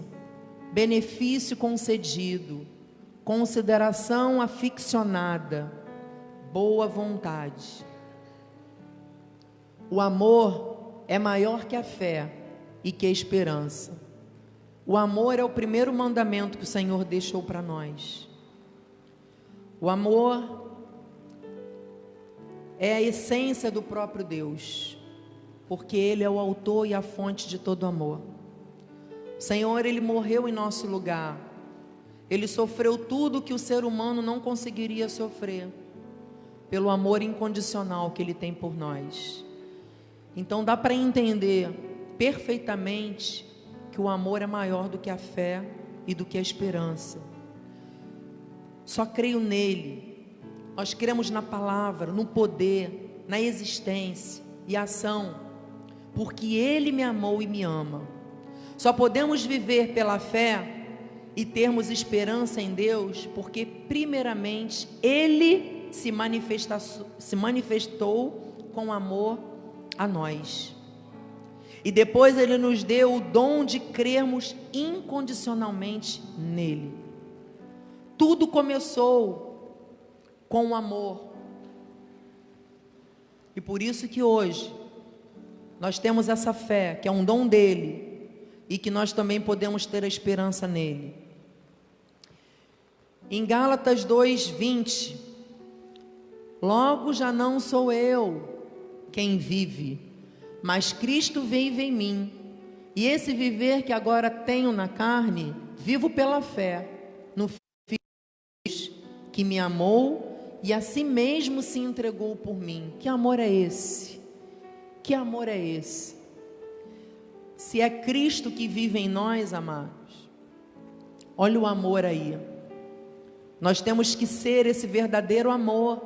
benefício concedido, consideração aficionada, boa vontade. O amor é maior que a fé e que esperança. O amor é o primeiro mandamento que o Senhor deixou para nós. O amor é a essência do próprio Deus, porque Ele é o autor e a fonte de todo amor. O Senhor, Ele morreu em nosso lugar, Ele sofreu tudo que o ser humano não conseguiria sofrer, pelo amor incondicional que Ele tem por nós. Então dá para entender perfeitamente que o amor é maior do que a fé e do que a esperança. Só creio nele. Nós cremos na palavra, no poder, na existência e ação, porque ele me amou e me ama. Só podemos viver pela fé e termos esperança em Deus, porque primeiramente ele se, se manifestou com amor a nós. E depois ele nos deu o dom de crermos incondicionalmente nele. Tudo começou com o amor. E por isso que hoje nós temos essa fé, que é um dom dele, e que nós também podemos ter a esperança nele. Em Gálatas 2:20, logo já não sou eu quem vive, mas Cristo vive em mim. E esse viver que agora tenho na carne, vivo pela fé no Filho que me amou e a si mesmo se entregou por mim. Que amor é esse? Que amor é esse? Se é Cristo que vive em nós, amados, olha o amor aí. Nós temos que ser esse verdadeiro amor.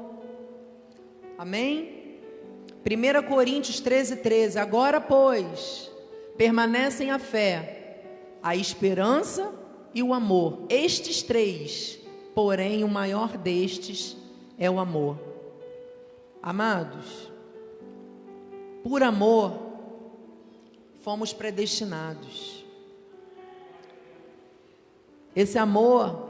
Amém? 1 Coríntios 13, 13. Agora, pois, permanecem a fé, a esperança e o amor. Estes três, porém, o maior destes é o amor. Amados, por amor, fomos predestinados. Esse amor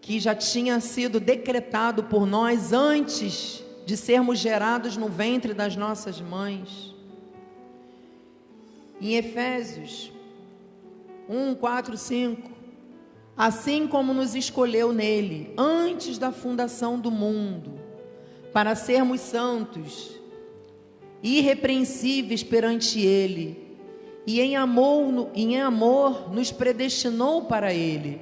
que já tinha sido decretado por nós antes de sermos gerados no ventre das nossas mães. Em Efésios 1, 4, 5. Assim como nos escolheu nele, antes da fundação do mundo, para sermos santos, irrepreensíveis perante ele, e em amor, em amor nos predestinou para ele,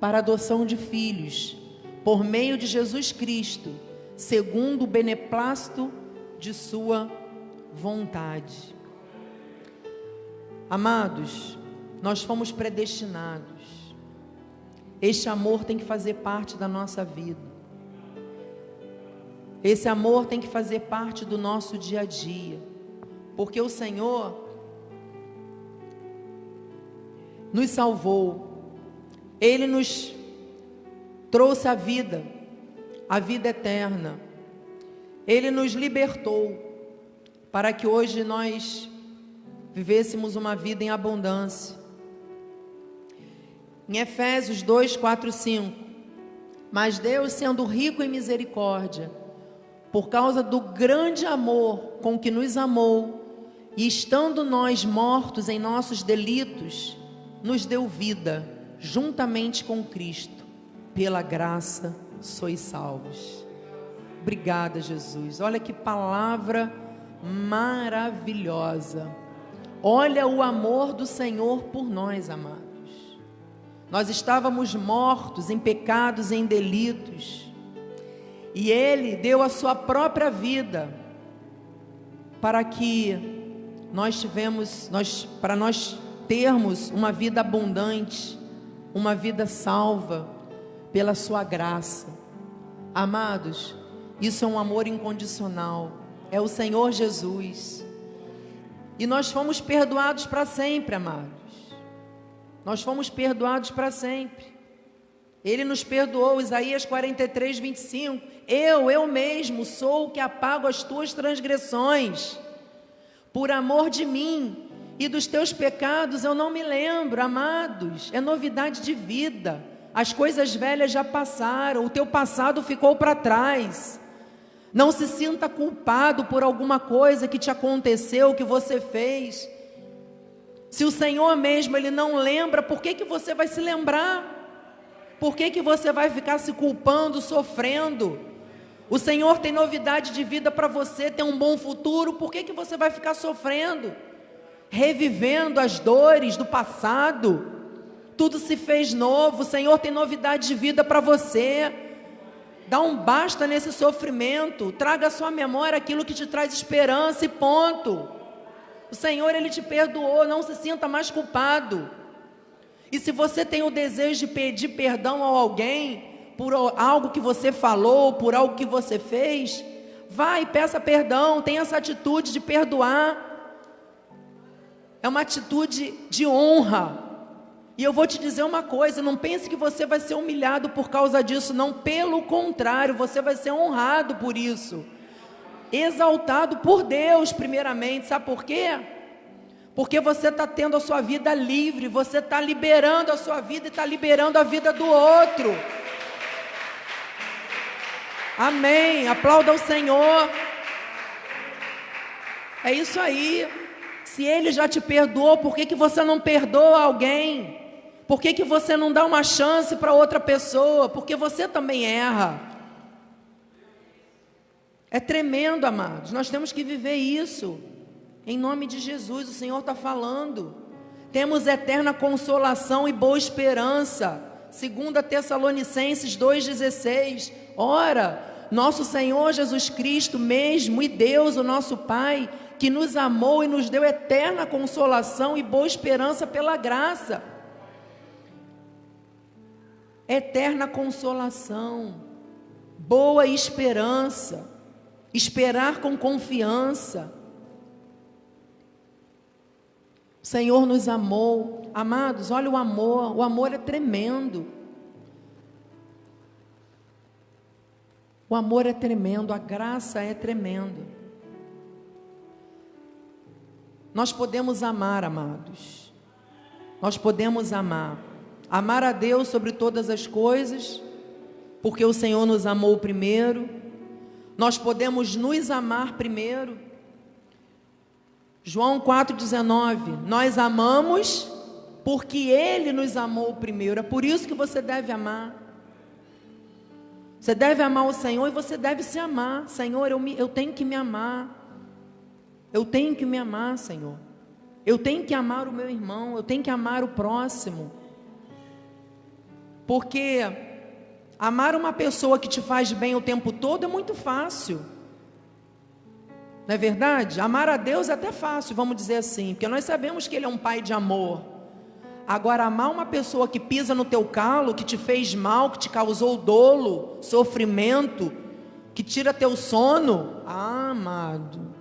para adoção de filhos, por meio de Jesus Cristo, segundo o beneplácito de sua vontade. Amados, nós fomos predestinados. Este amor tem que fazer parte da nossa vida. Esse amor tem que fazer parte do nosso dia a dia. Porque o Senhor nos salvou. Ele nos trouxe a vida, a vida eterna. Ele nos libertou para que hoje nós vivêssemos uma vida em abundância. Em Efésios 2, 4, 5. Mas Deus, sendo rico em misericórdia, por causa do grande amor com que nos amou, e estando nós mortos em nossos delitos, nos deu vida juntamente com Cristo. Pela graça sois salvos. Obrigada, Jesus. Olha que palavra maravilhosa. Olha o amor do Senhor por nós, amados. Nós estávamos mortos em pecados, em delitos. E ele deu a sua própria vida para que nós tivemos, nós, para nós termos uma vida abundante, uma vida salva pela sua graça. Amados, isso é um amor incondicional. É o Senhor Jesus. E nós fomos perdoados para sempre, amados. Nós fomos perdoados para sempre. Ele nos perdoou, Isaías 43, 25. Eu, eu mesmo, sou o que apago as tuas transgressões. Por amor de mim e dos teus pecados eu não me lembro, amados. É novidade de vida. As coisas velhas já passaram, o teu passado ficou para trás. Não se sinta culpado por alguma coisa que te aconteceu, que você fez. Se o Senhor mesmo ele não lembra, por que, que você vai se lembrar? Por que, que você vai ficar se culpando, sofrendo? O Senhor tem novidade de vida para você, tem um bom futuro, por que, que você vai ficar sofrendo? Revivendo as dores do passado. Tudo se fez novo, o Senhor tem novidade de vida para você. Dá um basta nesse sofrimento, traga à sua memória aquilo que te traz esperança e ponto. O Senhor, Ele te perdoou, não se sinta mais culpado. E se você tem o desejo de pedir perdão a alguém por algo que você falou, por algo que você fez, vai e peça perdão, tenha essa atitude de perdoar. É uma atitude de honra. E eu vou te dizer uma coisa: não pense que você vai ser humilhado por causa disso, não, pelo contrário, você vai ser honrado por isso exaltado por Deus, primeiramente. Sabe por quê? Porque você está tendo a sua vida livre, você está liberando a sua vida e está liberando a vida do outro. Amém. Aplauda o Senhor. É isso aí. Se Ele já te perdoou, por que, que você não perdoa alguém? Por que, que você não dá uma chance para outra pessoa? Porque você também erra. É tremendo, amados. Nós temos que viver isso. Em nome de Jesus, o Senhor está falando. Temos eterna consolação e boa esperança. 2 Tessalonicenses 2,16. Ora, nosso Senhor Jesus Cristo mesmo e Deus, o nosso Pai, que nos amou e nos deu eterna consolação e boa esperança pela graça. Eterna consolação, boa esperança esperar com confiança. O Senhor nos amou. Amados, olha o amor. O amor é tremendo. O amor é tremendo, a graça é tremenda. Nós podemos amar, amados. Nós podemos amar. Amar a Deus sobre todas as coisas, porque o Senhor nos amou primeiro. Nós podemos nos amar primeiro. João 4,19: Nós amamos porque Ele nos amou primeiro. É por isso que você deve amar. Você deve amar o Senhor e você deve se amar. Senhor, eu, me, eu tenho que me amar. Eu tenho que me amar, Senhor. Eu tenho que amar o meu irmão. Eu tenho que amar o próximo. Porque amar uma pessoa que te faz bem o tempo todo é muito fácil. Não é verdade? Amar a Deus é até fácil, vamos dizer assim, porque nós sabemos que Ele é um Pai de amor. Agora, amar uma pessoa que pisa no teu calo, que te fez mal, que te causou dolo, sofrimento, que tira teu sono, ah, amado.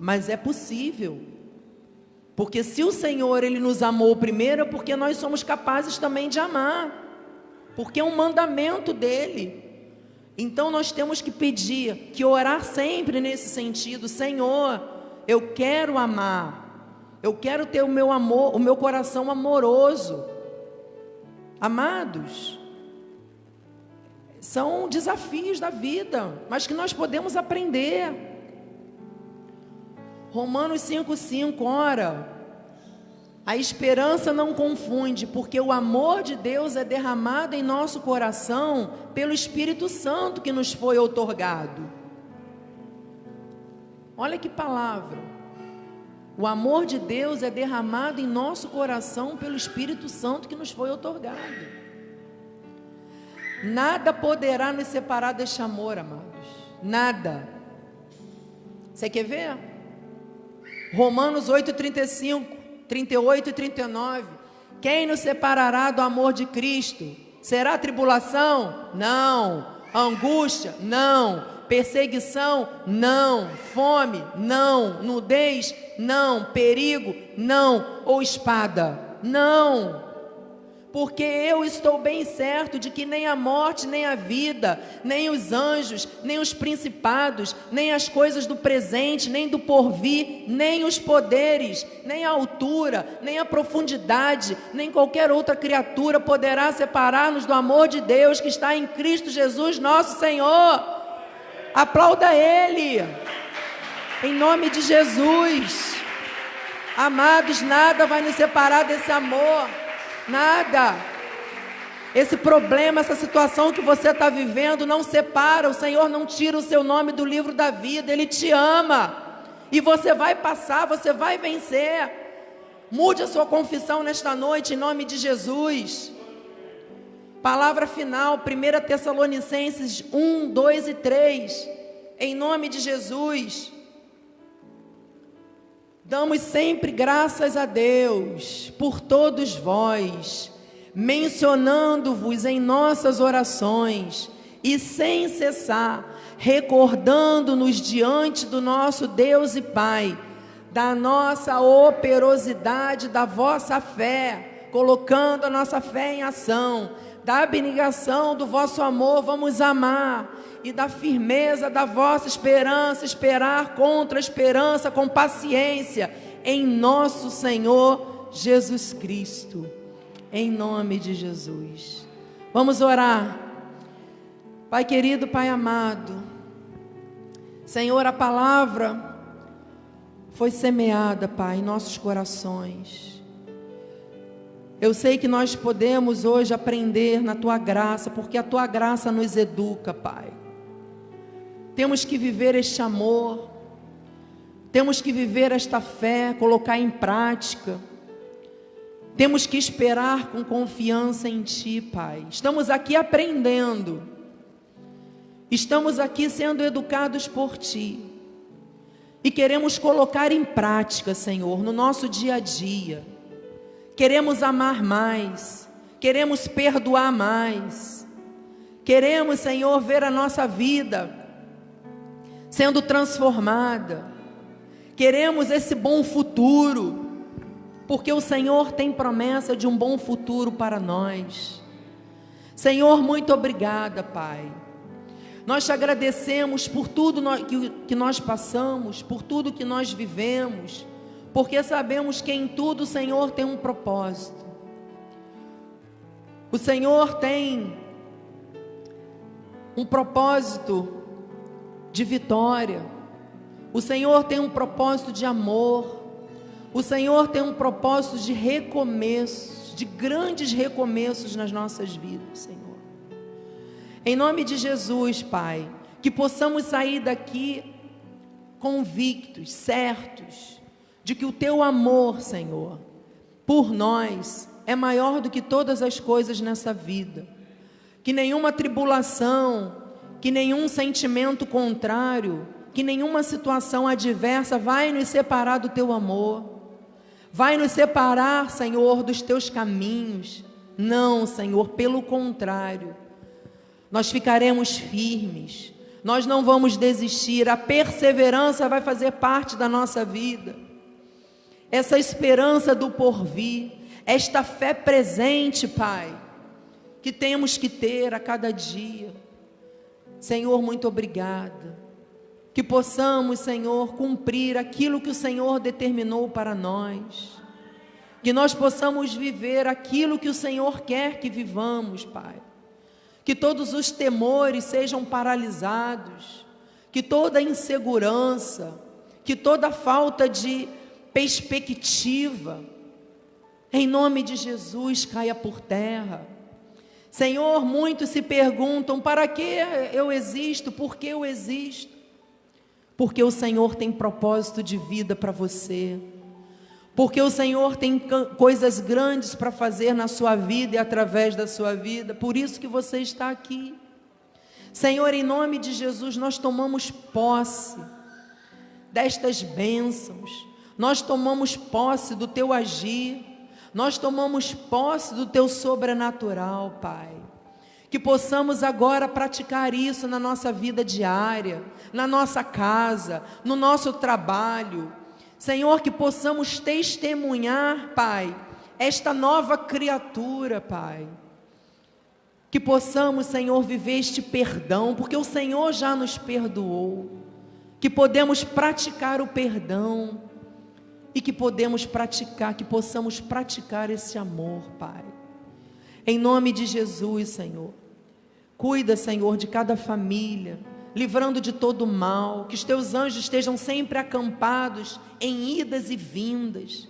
Mas é possível. Porque se o Senhor ele nos amou primeiro, é porque nós somos capazes também de amar. Porque é um mandamento dele. Então nós temos que pedir, que orar sempre nesse sentido, Senhor, eu quero amar. Eu quero ter o meu amor, o meu coração amoroso. Amados, são desafios da vida, mas que nós podemos aprender. Romanos 5,5, ora, a esperança não confunde, porque o amor de Deus é derramado em nosso coração pelo Espírito Santo que nos foi outorgado. Olha que palavra. O amor de Deus é derramado em nosso coração pelo Espírito Santo que nos foi otorgado. Nada poderá nos separar deste amor, amados. Nada. Você quer ver? Romanos 8, 35, 38 e 39. Quem nos separará do amor de Cristo? Será tribulação? Não. Angústia? Não Perseguição? Não. Fome? Não. Nudez? Não. Perigo? Não. Ou espada? Não. Porque eu estou bem certo de que nem a morte, nem a vida, nem os anjos, nem os principados, nem as coisas do presente, nem do porvir, nem os poderes, nem a altura, nem a profundidade, nem qualquer outra criatura poderá separar-nos do amor de Deus que está em Cristo Jesus, nosso Senhor. Aplauda Ele. Em nome de Jesus. Amados, nada vai nos separar desse amor. Nada. Esse problema, essa situação que você está vivendo não separa. O Senhor não tira o seu nome do livro da vida. Ele te ama. E você vai passar, você vai vencer. Mude a sua confissão nesta noite em nome de Jesus. Palavra final, 1 Tessalonicenses 1, 2 e 3. Em nome de Jesus. Damos sempre graças a Deus por todos vós, mencionando-vos em nossas orações e sem cessar, recordando-nos diante do nosso Deus e Pai, da nossa operosidade, da vossa fé, colocando a nossa fé em ação da abnegação do vosso amor vamos amar, e da firmeza da vossa esperança, esperar contra a esperança com paciência, em nosso Senhor Jesus Cristo, em nome de Jesus. Vamos orar. Pai querido, Pai amado, Senhor, a palavra foi semeada, Pai, em nossos corações. Eu sei que nós podemos hoje aprender na tua graça, porque a tua graça nos educa, Pai. Temos que viver este amor, temos que viver esta fé, colocar em prática. Temos que esperar com confiança em Ti, Pai. Estamos aqui aprendendo, estamos aqui sendo educados por Ti, e queremos colocar em prática, Senhor, no nosso dia a dia Queremos amar mais, queremos perdoar mais, queremos, Senhor, ver a nossa vida sendo transformada, queremos esse bom futuro, porque o Senhor tem promessa de um bom futuro para nós. Senhor, muito obrigada, Pai. Nós te agradecemos por tudo que nós passamos, por tudo que nós vivemos, porque sabemos que em tudo o Senhor tem um propósito. O Senhor tem um propósito de vitória. O Senhor tem um propósito de amor. O Senhor tem um propósito de recomeços, de grandes recomeços nas nossas vidas, Senhor. Em nome de Jesus, Pai, que possamos sair daqui convictos, certos, de que o teu amor, Senhor, por nós é maior do que todas as coisas nessa vida. Que nenhuma tribulação, que nenhum sentimento contrário, que nenhuma situação adversa vai nos separar do teu amor, vai nos separar, Senhor, dos teus caminhos. Não, Senhor, pelo contrário, nós ficaremos firmes, nós não vamos desistir, a perseverança vai fazer parte da nossa vida, essa esperança do porvir, esta fé presente, Pai, que temos que ter a cada dia. Senhor, muito obrigada. Que possamos, Senhor, cumprir aquilo que o Senhor determinou para nós. Que nós possamos viver aquilo que o Senhor quer que vivamos, Pai. Que todos os temores sejam paralisados. Que toda insegurança, que toda falta de perspectiva, em nome de Jesus, caia por terra. Senhor, muitos se perguntam: para que eu existo? Por que eu existo? Porque o Senhor tem propósito de vida para você. Porque o Senhor tem coisas grandes para fazer na sua vida e através da sua vida. Por isso que você está aqui. Senhor, em nome de Jesus, nós tomamos posse destas bênçãos. Nós tomamos posse do teu agir nós tomamos posse do teu sobrenatural, Pai. Que possamos agora praticar isso na nossa vida diária, na nossa casa, no nosso trabalho. Senhor, que possamos testemunhar, Pai, esta nova criatura, Pai. Que possamos, Senhor, viver este perdão, porque o Senhor já nos perdoou. Que podemos praticar o perdão e que podemos praticar, que possamos praticar esse amor, Pai. Em nome de Jesus, Senhor. Cuida, Senhor, de cada família, livrando de todo mal, que os teus anjos estejam sempre acampados em idas e vindas.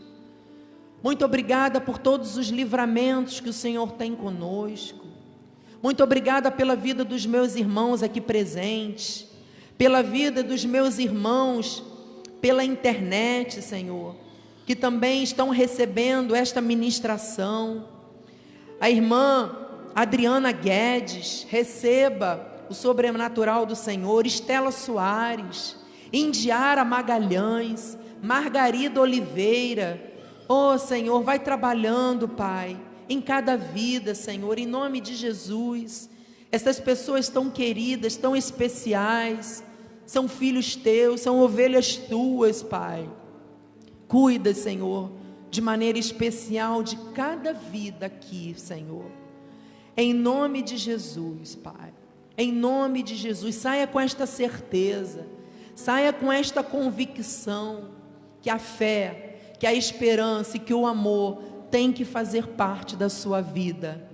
Muito obrigada por todos os livramentos que o Senhor tem conosco. Muito obrigada pela vida dos meus irmãos aqui presentes, pela vida dos meus irmãos pela internet, Senhor, que também estão recebendo esta ministração. A irmã Adriana Guedes, receba o sobrenatural do Senhor. Estela Soares, Indiara Magalhães, Margarida Oliveira. Oh, Senhor, vai trabalhando, Pai, em cada vida, Senhor, em nome de Jesus. Essas pessoas tão queridas, tão especiais, são filhos teus, são ovelhas tuas, Pai. Cuida, Senhor, de maneira especial de cada vida aqui, Senhor. Em nome de Jesus, Pai. Em nome de Jesus, saia com esta certeza, saia com esta convicção que a fé, que a esperança e que o amor tem que fazer parte da sua vida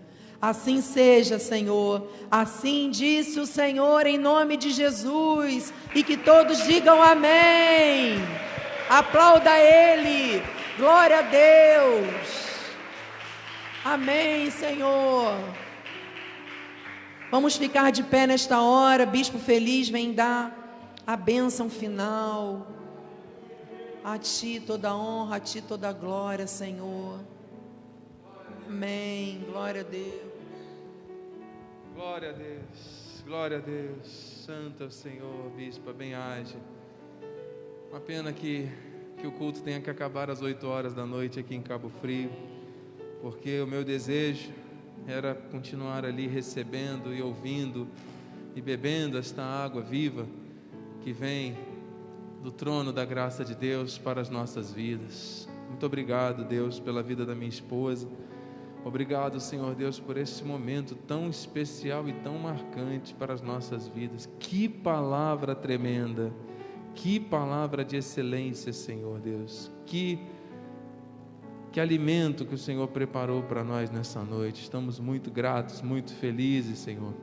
Assim seja, Senhor. Assim disse o Senhor em nome de Jesus. E que todos digam amém. Aplauda Ele. Glória a Deus. Amém, Senhor. Vamos ficar de pé nesta hora. Bispo Feliz vem dar a bênção final. A Ti toda honra, a Ti toda glória, Senhor. Amém. Glória a Deus. Glória a Deus, glória a Deus. Santo é o Senhor, bispa, bem age. Uma pena que, que o culto tenha que acabar às 8 horas da noite aqui em Cabo Frio, porque o meu desejo era continuar ali recebendo e ouvindo e bebendo esta água viva que vem do trono da graça de Deus para as nossas vidas. Muito obrigado, Deus, pela vida da minha esposa. Obrigado, Senhor Deus, por esse momento tão especial e tão marcante para as nossas vidas. Que palavra tremenda, que palavra de excelência, Senhor Deus. Que, que alimento que o Senhor preparou para nós nessa noite. Estamos muito gratos, muito felizes, Senhor.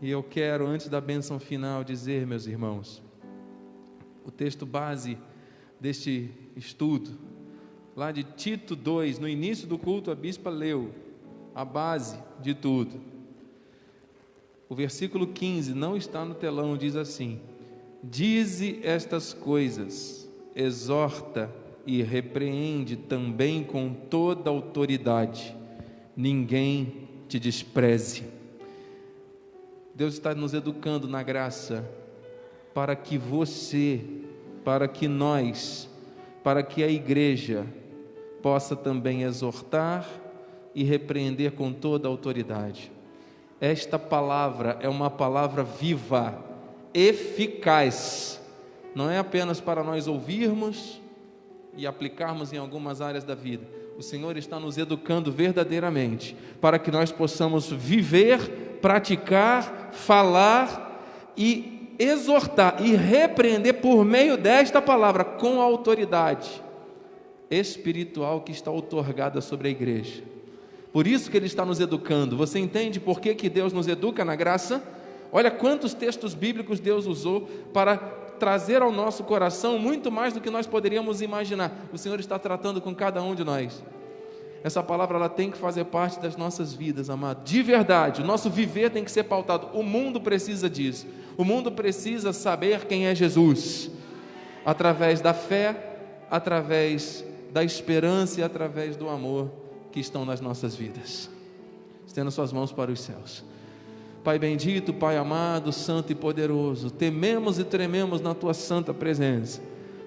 E eu quero, antes da bênção final, dizer, meus irmãos, o texto base deste estudo lá de Tito 2, no início do culto, a bispa leu a base de tudo. O versículo 15 não está no telão, diz assim: Dize estas coisas, exorta e repreende também com toda autoridade, ninguém te despreze. Deus está nos educando na graça para que você, para que nós, para que a igreja possa também exortar e repreender com toda a autoridade. Esta palavra é uma palavra viva, eficaz, não é apenas para nós ouvirmos e aplicarmos em algumas áreas da vida. O Senhor está nos educando verdadeiramente para que nós possamos viver, praticar, falar e exortar e repreender por meio desta palavra com autoridade espiritual que está otorgada sobre a igreja. Por isso que ele está nos educando. Você entende por que, que Deus nos educa na graça? Olha quantos textos bíblicos Deus usou para trazer ao nosso coração muito mais do que nós poderíamos imaginar. O Senhor está tratando com cada um de nós. Essa palavra ela tem que fazer parte das nossas vidas, amado. De verdade, o nosso viver tem que ser pautado. O mundo precisa disso. O mundo precisa saber quem é Jesus. Através da fé, através da esperança e através do amor que estão nas nossas vidas. Estenda suas mãos para os céus. Pai bendito, Pai amado, santo e poderoso, tememos e trememos na tua santa presença,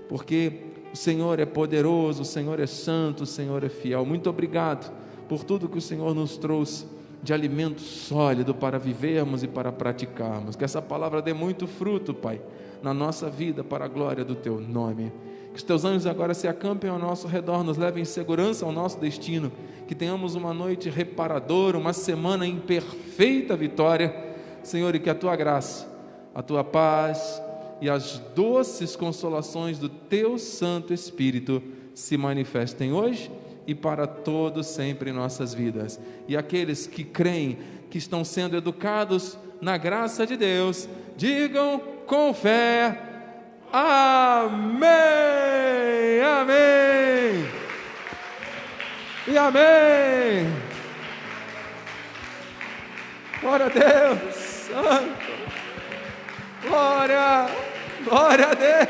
porque o Senhor é poderoso, o Senhor é santo, o Senhor é fiel. Muito obrigado por tudo que o Senhor nos trouxe de alimento sólido para vivermos e para praticarmos. Que essa palavra dê muito fruto, Pai, na nossa vida para a glória do teu nome. Que os teus anjos agora se acampem ao nosso redor, nos levem em segurança ao nosso destino. Que tenhamos uma noite reparadora, uma semana em perfeita vitória. Senhor, e que a tua graça, a tua paz e as doces consolações do teu Santo Espírito se manifestem hoje e para todos sempre em nossas vidas. E aqueles que creem que estão sendo educados na graça de Deus, digam com fé Amém! Amém! E amém! Glória a Deus! Santo! Glória! Glória a Deus!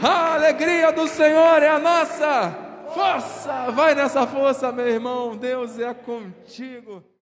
A alegria do Senhor é a nossa força! Vai nessa força, meu irmão! Deus é contigo!